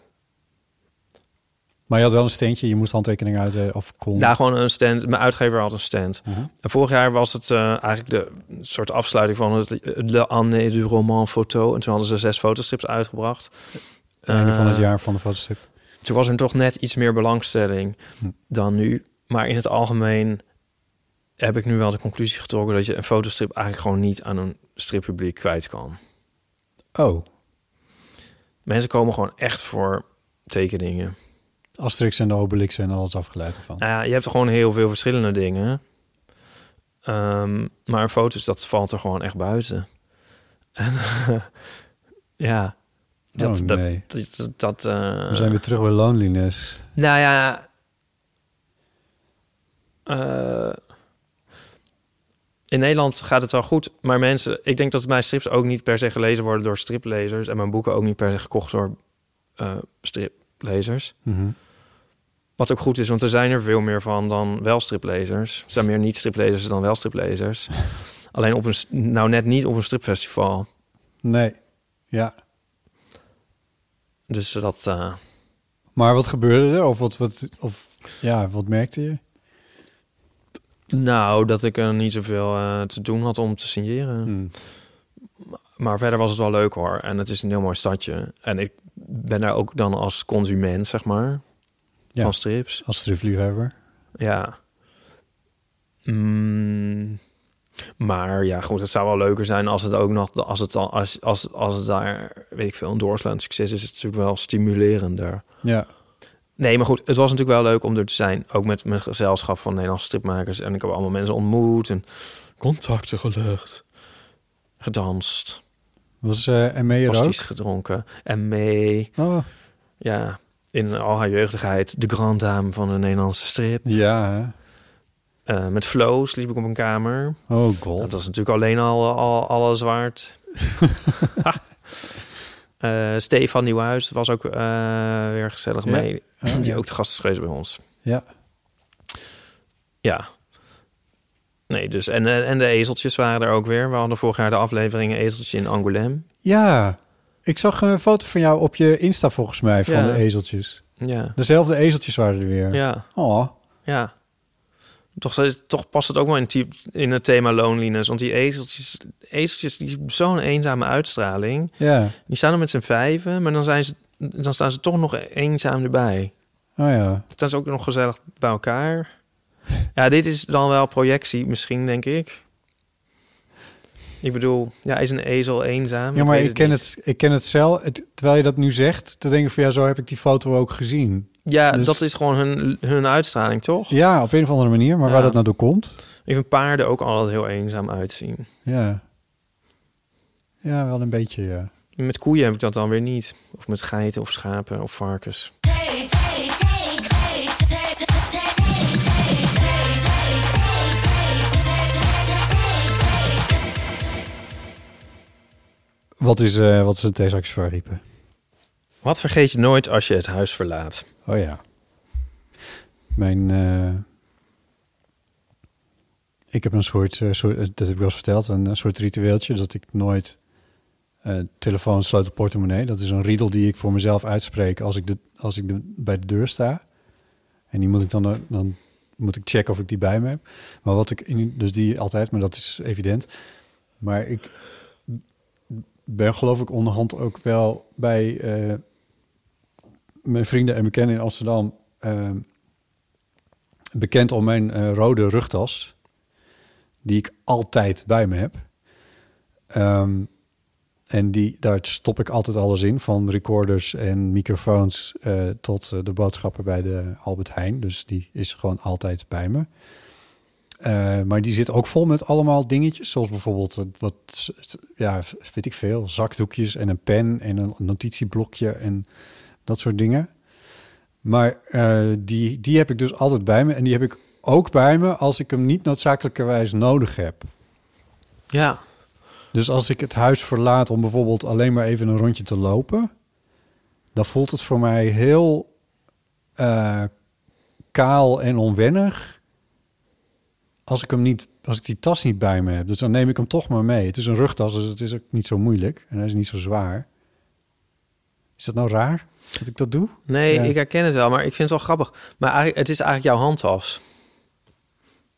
Maar je had wel een steentje, je moest handtekeningen uit eh, of kon. daar gewoon een stand. Mijn uitgever had een stand. Mhm. En vorig jaar was het eh, eigenlijk de soort afsluiting van het Le Année du Roman Photo. En toen hadden ze zes fotostrips uitgebracht. Einde van het Eh, jaar van de fotostrip. Toen was er toch net iets meer belangstelling Hm. dan nu. Maar in het algemeen heb ik nu wel de conclusie getrokken dat je een fotostrip eigenlijk gewoon niet aan een strippubliek kwijt kan. Oh, Mensen komen gewoon echt voor tekeningen. Asterix en de Obelix en alles afgeleid ervan. Nou ja, je hebt er gewoon heel veel verschillende dingen. Ehm, maar foto's, dat valt er gewoon echt buiten. En [LAUGHS] ja, dat, oh dat, nee. dat, dat, dat, eh, We zijn weer terug bij loneliness. Nou ja. eh, in Nederland gaat het wel goed, maar mensen, ik denk dat mijn strips ook niet per se gelezen worden door striplezers en mijn boeken ook niet per se gekocht door eh, striplezers. Mhm. Wat ook goed is, want er zijn er veel meer van dan wel striplezers. Er zijn meer niet striplezers dan wel striplezers. [LAUGHS] Alleen op een, nou net niet op een stripfestival. Nee, ja. Dus dat, eh, Maar wat gebeurde er? Of wat, wat, of, ja, wat merkte je? Nou, dat ik er niet zoveel eh, te doen had om te signeren. Hmm. Maar verder was het wel leuk hoor. En het is een heel mooi stadje. En ik ben daar ook dan als consument, zeg maar, Ja. van strips. Als stripliefhebber. Ja. Mm, maar ja, goed, het zou wel leuker zijn als het ook nog, als het, al, als, als, als het daar, weet ik veel, een doorslaand succes is, is het natuurlijk wel stimulerender. Ja. Nee, maar goed, het was natuurlijk wel leuk om er te zijn. Ook met mijn gezelschap van Nederlandse stripmakers. En ik heb allemaal mensen ontmoet en contacten gelegd. Gedanst, Was eh en mee er ook? gedronken. En mee, Oh, ja, in al haar jeugdigheid, de grand dame van de Nederlandse strip. ja. Eh, met Flo sliep ik op een kamer. Oh god. Dat was natuurlijk alleen al, al alles waard. [LAUGHS] [LAUGHS] Eh Stefan Nieuwhuis was ook eh, weer gezellig Ja? mee. [CLEARS THROAT] Die ook de gast is geweest bij ons. Ja. Ja. Nee, dus en, eh, en de ezeltjes waren er ook weer. We hadden vorig jaar de aflevering Ezeltje in Angoulême. Ja. Ik zag een foto van jou op je Insta volgens mij van Ja. de ezeltjes. Ja, Dezelfde ezeltjes waren er weer. ja, Oh. ja. Toch, toch past het ook wel in, het type- in het thema loneliness. Want die ezeltjes, ezeltjes die zo'n eenzame uitstraling. Ja. Die staan er met z'n vijven, maar dan, zijn ze, dan staan ze toch nog eenzaam erbij. Oh ja. Dan staan ze ook nog gezellig bij elkaar. Ja, dit is dan wel projectie misschien, denk ik. Ik bedoel, ja, is een ezel eenzaam? Ja, maar ik ken, niet. het, ik ken het zelf. Het, terwijl je dat nu zegt, dan denk ik van ja, zo heb ik die foto ook gezien. Ja, dus- dat is gewoon hun, hun uitstraling, toch? Ja, op een of andere manier. Maar Ja. waar dat nou door komt? Ik vind paarden ook altijd heel eenzaam uitzien. Ja. Ja, wel een beetje, ja. Met koeien heb ik dat dan weer niet. Of met geiten of schapen of varkens. Wat is, eh wat is een theesaxofoon Wat vergeet je nooit als je het huis verlaat? Oh ja. Mijn... eh, ik heb een soort, eh, soort... eh, Dat heb ik wel eens verteld. Een, soort ritueeltje dat ik nooit... eh, telefoon, sleutel, portemonnee. Dat is een riedel die ik voor mezelf uitspreek als ik, de, als ik de, bij de deur sta. En die moet ik dan, dan moet ik checken of ik die bij me heb. Maar wat ik... Dus die altijd, maar dat is evident. Maar ik ben geloof ik onderhand ook wel bij... mijn vrienden en bekenden in Amsterdam eh, bekend om mijn eh, rode rugtas, die ik altijd bij me heb. Ehm, en die, daar stop ik altijd alles in, van recorders en microfoons eh, tot eh, de boodschappen bij de Albert Heijn. Dus die is gewoon altijd bij me. Maar die zit ook vol met allemaal dingetjes, zoals bijvoorbeeld wat, ja, weet ik veel, zakdoekjes en een pen en een notitieblokje en dat soort dingen. Maar eh, die, die heb ik dus altijd bij me. En die heb ik ook bij me als ik hem niet noodzakelijkerwijs nodig heb. Ja. Dus als ik het huis verlaat om bijvoorbeeld alleen maar even een rondje te lopen, dan voelt het voor mij heel eh, kaal en onwennig. Als ik hem niet, als ik die tas niet bij me heb. Dus dan neem ik hem toch maar mee. Het is een rugtas, dus het is ook niet zo moeilijk. En hij is niet zo zwaar. Is dat nou raar dat ik dat doe? Nee, Ja. ik herken het wel, maar ik vind het wel grappig. Maar het is eigenlijk jouw handtas.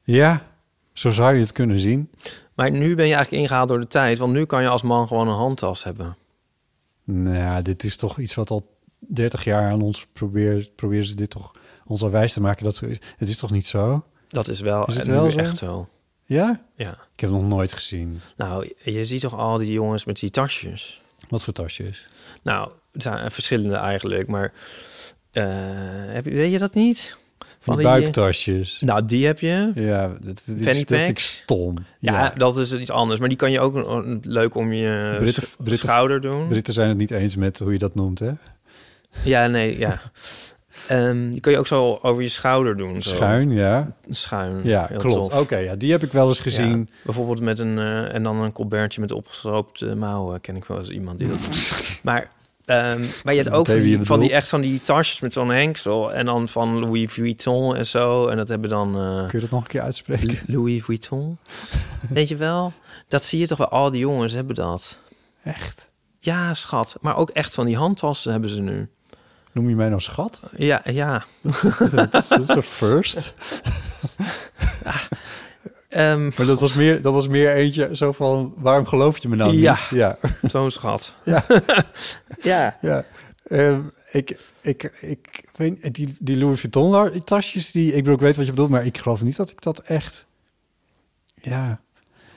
Ja, zo zou je het kunnen zien. Maar nu ben je eigenlijk ingehaald door de tijd. Want nu kan je als man gewoon een handtas hebben. Nou, ja, dit is toch iets wat al 30 jaar aan ons probeert. Proberen ze dit toch ons al wijs te maken dat is. Het is toch niet zo? Dat is wel, Is het wel zo? echt zo. Ja? Ja. Ik heb het nog nooit gezien. Nou, je ziet toch al die jongens met die tasjes. Wat voor tasjes? Nou, het zijn verschillende eigenlijk, maar eh, heb je, weet je dat niet? Van die die- buiktasjes. Nou, die heb je. Ja, dat, is, Fanny ik packs? stom. Ja, dat is iets anders. Maar die kan je ook een- een- leuk om je Britten- schouder doen. Britten zijn het niet eens met hoe je dat noemt, hè? Ja, nee, ja. Ehm, die kan je ook zo over je schouder doen. Zo. Schuin, ja. Schuin. Ja, klopt. Oké, ja, die heb ik wel eens gezien. Ja, bijvoorbeeld met een... eh, en dan een colbertje met opgestroopte mouwen. Ken ik wel eens iemand die dat. [LAUGHS] Maar... ehm, maar je hebt ook van die, van die bedoelt. echt van die tasjes met zo'n hengsel. En dan van Louis Vuitton en zo. En dat hebben dan... eh, Kun je dat nog een keer uitspreken? Louis Vuitton. [LAUGHS] Weet je wel? Dat zie je toch wel. Al die jongens hebben dat. Echt? Ja, schat. Maar ook echt van die handtassen hebben ze nu. Noem je mij nou schat? Ja, ja. [LAUGHS] dat is een first. [LAUGHS] Ehm, Maar dat was, meer, dat was meer eentje zo van, waarom geloof je me nou Ja. niet? Ja. [LAUGHS] Zo'n schat. Ja. ja. ja. Ehm, ik, ik, ik weet die, die Louis Vuitton die tasjes, die, ik bedoel, ik weet wat je bedoelt, maar ik geloof niet dat ik dat echt... Ja.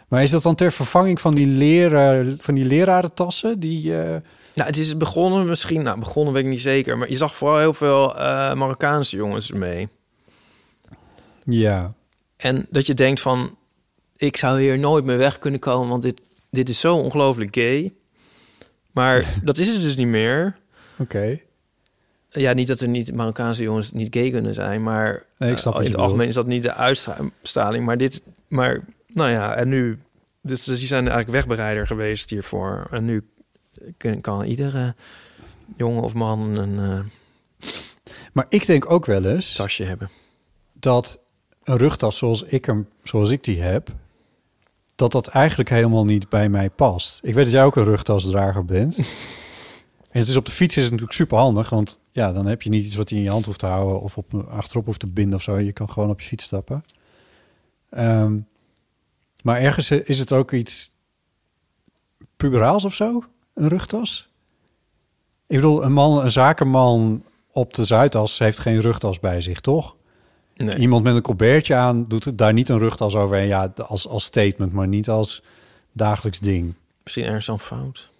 Maar is dat dan ter vervanging van die, leren, van die lerarentassen? Die, eh, Nou, het is begonnen misschien... Nou, begonnen weet ik niet zeker. Maar je zag vooral heel veel eh, Marokkaanse jongens ermee. Ja. En dat je denkt van... Ik zou hier nooit meer weg kunnen komen... want dit, dit is zo ongelooflijk gay. Maar [LAUGHS] dat is het dus niet meer. Oké. Ja, niet dat er niet Marokkaanse jongens niet gay kunnen zijn... maar Nee, ik snap eh, in het algemeen is dat niet de uitstraling. Maar dit... Maar, nou ja, en nu... Dus, dus die zijn eigenlijk wegbereider geweest hiervoor. En nu kan, kan iedere jongen of man een eh, Maar ik denk ook wel eens tasje hebben. dat een rugtas zoals ik, hem, zoals ik die heb, dat dat eigenlijk helemaal niet bij mij past. Ik weet dat jij ook een rugtasdrager bent. [LAUGHS] en het is op de fiets is het natuurlijk super handig, want ja, dan heb je niet iets wat je in je hand hoeft te houden of op achterop hoeft te binden of zo. Je kan gewoon op je fiets stappen. Ehm, maar ergens is het ook iets puberaals of zo, een rugtas. Ik bedoel, een man, een zakenman op de Zuidas heeft geen rugtas bij zich, toch? Nee. Iemand met een colbertje aan doet het daar niet een rugtas over. En ja, als, als statement, maar niet als dagelijks ding. Misschien ergens dan fout.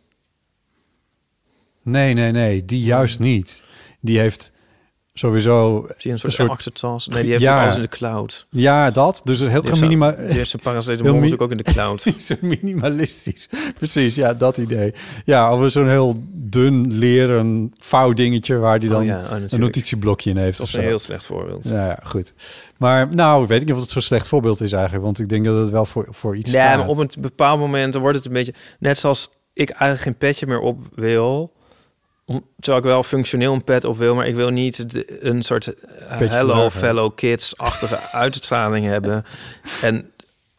Nee, nee, nee, die juist niet. Die heeft sowieso Zie een soort, soort- achtertas? Nee, die heeft Ja. alles in de cloud. Ja, dat. Dus een heel Die heeft zo- minima... Die heeft zijn paracetamol natuurlijk ook in de cloud. [LAUGHS] Zo minimalistisch. Precies, ja, dat idee. Ja, of zo'n heel dun leren vouwdingetje waar die dan Oh ja, oh, een notitieblokje in heeft. Dat of is een zo. heel slecht voorbeeld. Ja, ja, goed. Maar nou, weet ik niet of het zo'n slecht voorbeeld is eigenlijk. Want ik denk dat het wel voor, voor iets staat. maar op een bepaald moment dan wordt het een beetje... Net zoals ik eigenlijk geen petje meer op wil... Om, terwijl ik wel functioneel een pet op wil... maar ik wil niet de- een soort eh, hello fellow kids-achtige [LAUGHS] uitstraling hebben. En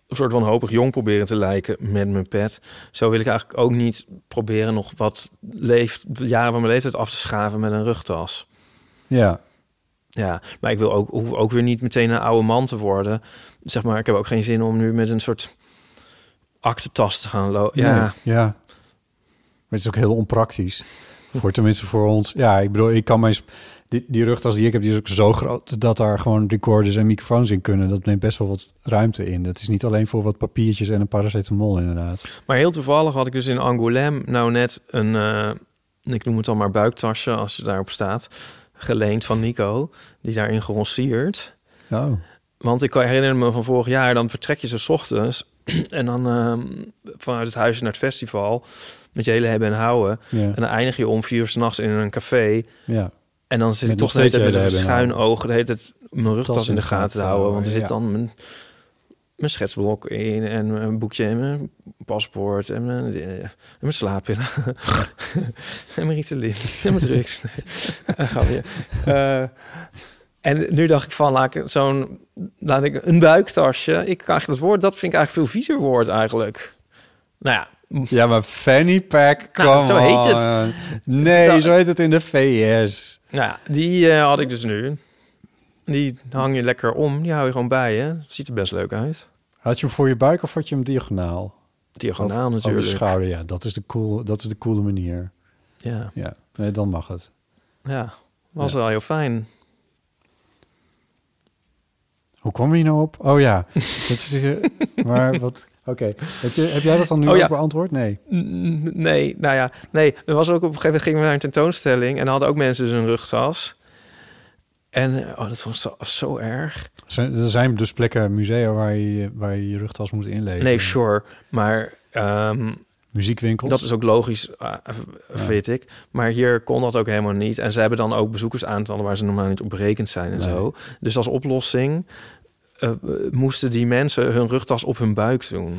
een soort van hopig jong proberen te lijken met mijn pet. Zo wil ik eigenlijk ook niet proberen nog wat leeft, jaren van mijn leeftijd af te schaven met een rugtas. Ja, Ja, maar ik wil ook, hoef ook weer niet meteen een oude man te worden. Zeg maar, ik heb ook geen zin om nu met een soort aktentas te gaan lopen. Ja, Nee, ja. Maar het is ook heel onpraktisch. Voor tenminste voor ons. Ja, ik bedoel, ik kan mijn... Die, die rugtas die ik heb, die is ook zo groot... dat daar gewoon recorders en microfoons in kunnen. Dat neemt best wel wat ruimte in. Dat is niet alleen voor wat papiertjes en een paracetamol inderdaad. maar heel toevallig had ik dus in Angoulême nou net een, eh, ik noem het dan maar buiktasje als je daarop staat, geleend van Nico, die daarin geronceerd. Oh, Want ik kan herinner me van vorig jaar, dan vertrek je zo 's ochtends [CLEARS THROAT] en dan ehm, vanuit het huisje naar het festival met je hele hebben en houden. ja. En dan eindig je om vier uur s'nachts in een café. ja. En dan zit ik toch nog de hele steeds met een schuin oog... de hele tijd mijn rugtas in de gaten te houden. Want er zit ja. dan mijn, mijn schetsblok in... en mijn boekje en mijn paspoort... en mijn, eh, en mijn slaappillen. [LAUGHS] en mijn Ritalin. en mijn drugs. Nee. [LAUGHS] Eh, en nu dacht ik van, laat ik zo'n... laat ik een buiktasje... ik krijg dat woord, dat vind ik eigenlijk veel viezer woord eigenlijk. Nou ja, Ja, maar fanny pack, Nou, zo heet het. Nee, Dat- zo heet het in de VS. Nou ja, die eh, had ik dus nu. Die hang je lekker om. Die hou je gewoon bij je. Ziet er best leuk uit. Had je hem voor je buik of had je hem diagonaal? Diagonaal Over- Over natuurlijk. de schouder, ja. Dat is de, cool, dat is de coole manier. Ja, Ja, nee, dan mag het. ja. Was Ja. wel heel fijn. Hoe kwam je nou op? Oh ja. [LAUGHS] dat is, eh, maar wat... Oké. Heb, jij dat dan nu Oh ook ja. beantwoord? Nee. Nee, nou ja. Nee, er was ook op een gegeven moment gingen we naar een tentoonstelling. En hadden ook mensen dus een rugtas. En oh, dat was zo, zo erg. Zijn- Er zijn dus plekken, musea waar je waar je, je rugtas moet inleveren. Nee, sure. Maar ehm, Muziekwinkels. dat is ook logisch, eh, weet ik. Maar hier kon dat ook helemaal niet. En ze hebben dan ook bezoekersaantallen waar ze normaal niet op berekend zijn en Nee. zo. Dus als oplossing eh, moesten die mensen hun rugtas op hun buik doen.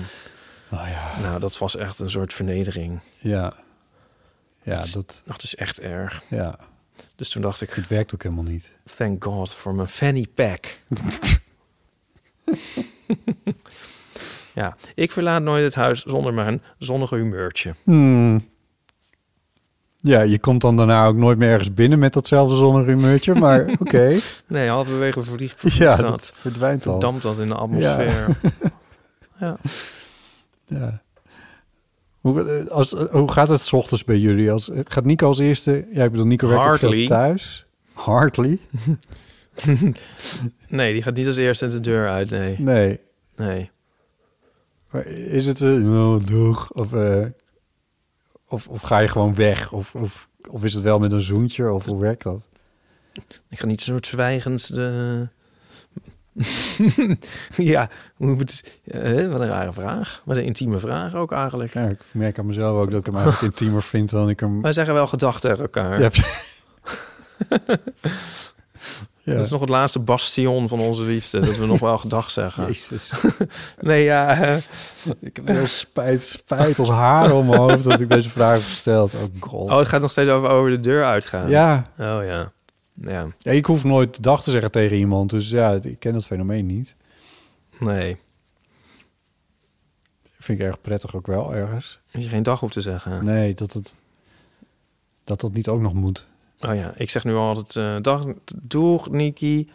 Oh ja. Nou, dat was echt een soort vernedering. Ja. Ja, Dat is- dat... Dat is echt erg. Ja. Dus toen dacht ik, Het werkt ook helemaal niet. thank God voor mijn fanny pack. [LAUGHS] ja, ik verlaat nooit het huis zonder mijn zonnige humeurtje. Hmm. Ja, je komt dan daarna ook nooit meer ergens binnen met datzelfde zonnerumeurtje, maar [LAUGHS] oké. Nee, halverwege verliefd Ja, dat dat. verdwijnt al. Verdampt dat in de atmosfeer. [LAUGHS] Ja. Ja. Hoe, eh, als, eh, hoe gaat het 's ochtends bij jullie? Als, eh, gaat Nico als eerste? Ja, ik bedoel, Nico werkt veel thuis. Hardly? [LAUGHS] Nee, die gaat niet als eerste de deur uit, nee. Nee. Nee. Maar is het een oh, doeg? Of, eh, of, of ga je gewoon weg? Of, of, of is het wel met een zoentje? Of hoe werkt dat? Ik ga niet een soort zwijgend de... [LAUGHS] ja, hoe het, eh, wat een rare vraag. Wat een intieme vraag ook eigenlijk. Ja, ik merk aan mezelf ook dat ik hem eigenlijk [LAUGHS] intiemer vind dan ik hem... Wij zeggen wel gedachten elkaar. Ja. [LAUGHS] ja. Dat is nog het laatste bastion van onze liefde. Dat we nog wel [LAUGHS] gedag zeggen. Jezus. [LAUGHS] Nee, ja. eh, Ik heb heel spijt, spijt als haar om mijn hoofd dat ik deze vraag heb gesteld. Oh god. Oh, het gaat nog steeds over, over de deur uitgaan. Ja. Oh ja. Ja, ja, ik hoef nooit dag te zeggen tegen iemand. Dus ja, ik ken dat fenomeen niet. nee. Vind ik erg prettig ook wel ergens. Dat je geen dag hoeft te zeggen. Nee, dat het, dat dat niet ook nog moet. Oh ja, ik zeg nu altijd... eh, dag, doeg Niki.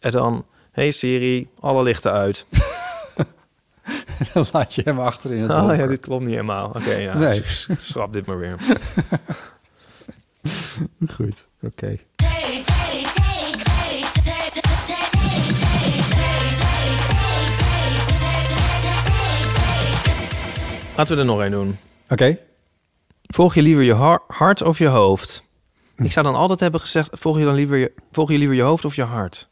En dan... Hey Siri, alle lichten uit. [LAUGHS] Dan laat je hem achter in het Oh donker. ja, dit klopt niet helemaal. Oké, ja. Nee. [LAUGHS] Schrap dit maar weer. [LAUGHS] Goed, oké. Laten we er nog één doen. Oké. Volg je liever je har- hart of je hoofd? Ik zou dan altijd hebben gezegd... Volg je dan liever je, volg je, liever je hoofd of je hart?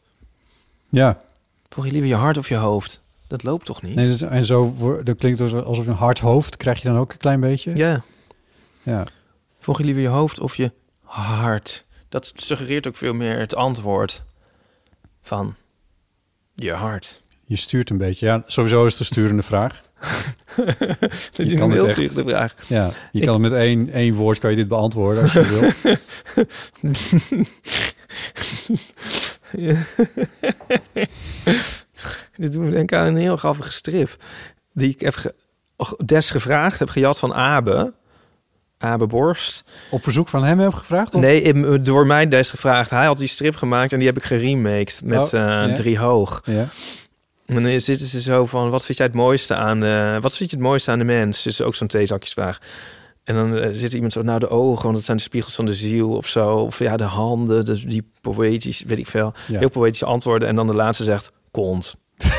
Ja. Volg je liever je hart of je hoofd? Dat loopt toch niet? Nee, dus, en zo dat klinkt alsof je een hard hoofd krijg je dan ook een klein beetje. Ja. Ja. Volg je liever je hoofd of je hart? Dat suggereert ook veel meer het antwoord van je hart. Je stuurt een beetje. Ja, sowieso is een sturende vraag. [LAUGHS] Dat is Je een kan het heel echt- sturende vraag. Ja, je Ik- kan het met één, één woord kan je dit beantwoorden als je [LAUGHS] wil. [LAUGHS] Dit doet me denken aan een heel grappige strip. Die ik heb ge- des gevraagd, heb gejat van Abe. Abe Borst. Op verzoek van hem heb ik gevraagd? Of? Nee, door mij des gevraagd. Hij had die strip gemaakt en die heb ik geremaked met Oh, eh, ja. drie hoog. Ja. En dan zitten ze zo van, wat vind jij het mooiste aan de, wat vind je het mooiste aan de mens? Is ook zo'n theezakjesvraag. En dan eh, zit iemand zo, nou de ogen, want dat zijn de spiegels van de ziel of zo. Of ja, de handen, dus die poëtisch, weet ik veel. Ja. Heel poëtische antwoorden. En dan de laatste zegt, kont. [LAUGHS]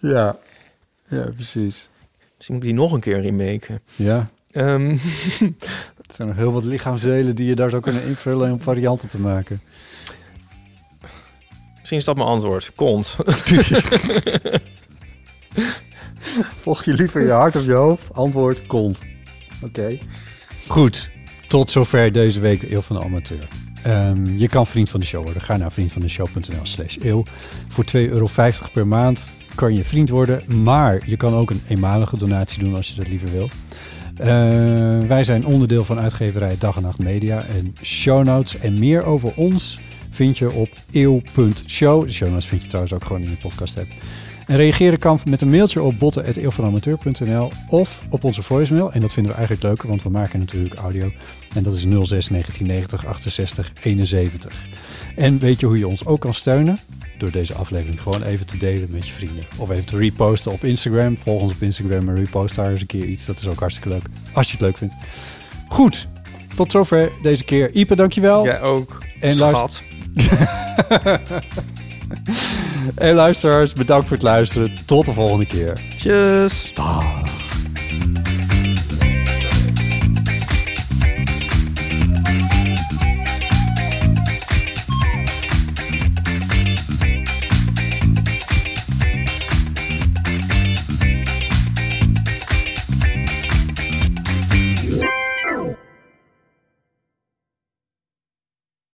Ja. Ja, precies. Misschien moet ik die nog een keer remaken. Ja. Ehm, [LAUGHS] Er zijn nog heel wat lichaamsdelen die je daar zou kunnen invullen om varianten te maken. Misschien is dat mijn antwoord. Kont. [LAUGHS] Volg je liever je hart of je hoofd? Antwoord, kont. Oké. Goed. Tot zover deze week de Eeuw van de Amateur. Ehm, je kan vriend van de show worden. Ga naar vriendvandeshow.nl slash eeuw. Voor 2,50 euro per maand kan je vriend worden. Maar je kan ook een eenmalige donatie doen als je dat liever wil. Eh, wij zijn onderdeel van uitgeverij Dag en Nacht Media. En show notes en meer over ons vind je op eeuw.show. De show notes vind je trouwens ook gewoon in je podcast app. En reageren kan met een mailtje op botten.eeuwvanamateur.nl of op onze voicemail. En dat vinden we eigenlijk leuker, want we maken natuurlijk audio. En dat is 06 1990 68 71. En weet je hoe je ons ook kan steunen? Door deze aflevering gewoon even te delen met je vrienden. Of even te reposten op Instagram. Volg ons op Instagram en repost daar eens een keer iets. Dat is ook hartstikke leuk. Als je het leuk vindt. Goed, tot zover deze keer. Ipe, dankjewel. Jij ook. En Schat. [LAUGHS] hey luisteraars, bedankt voor het luisteren. Tot de volgende keer. Tjus.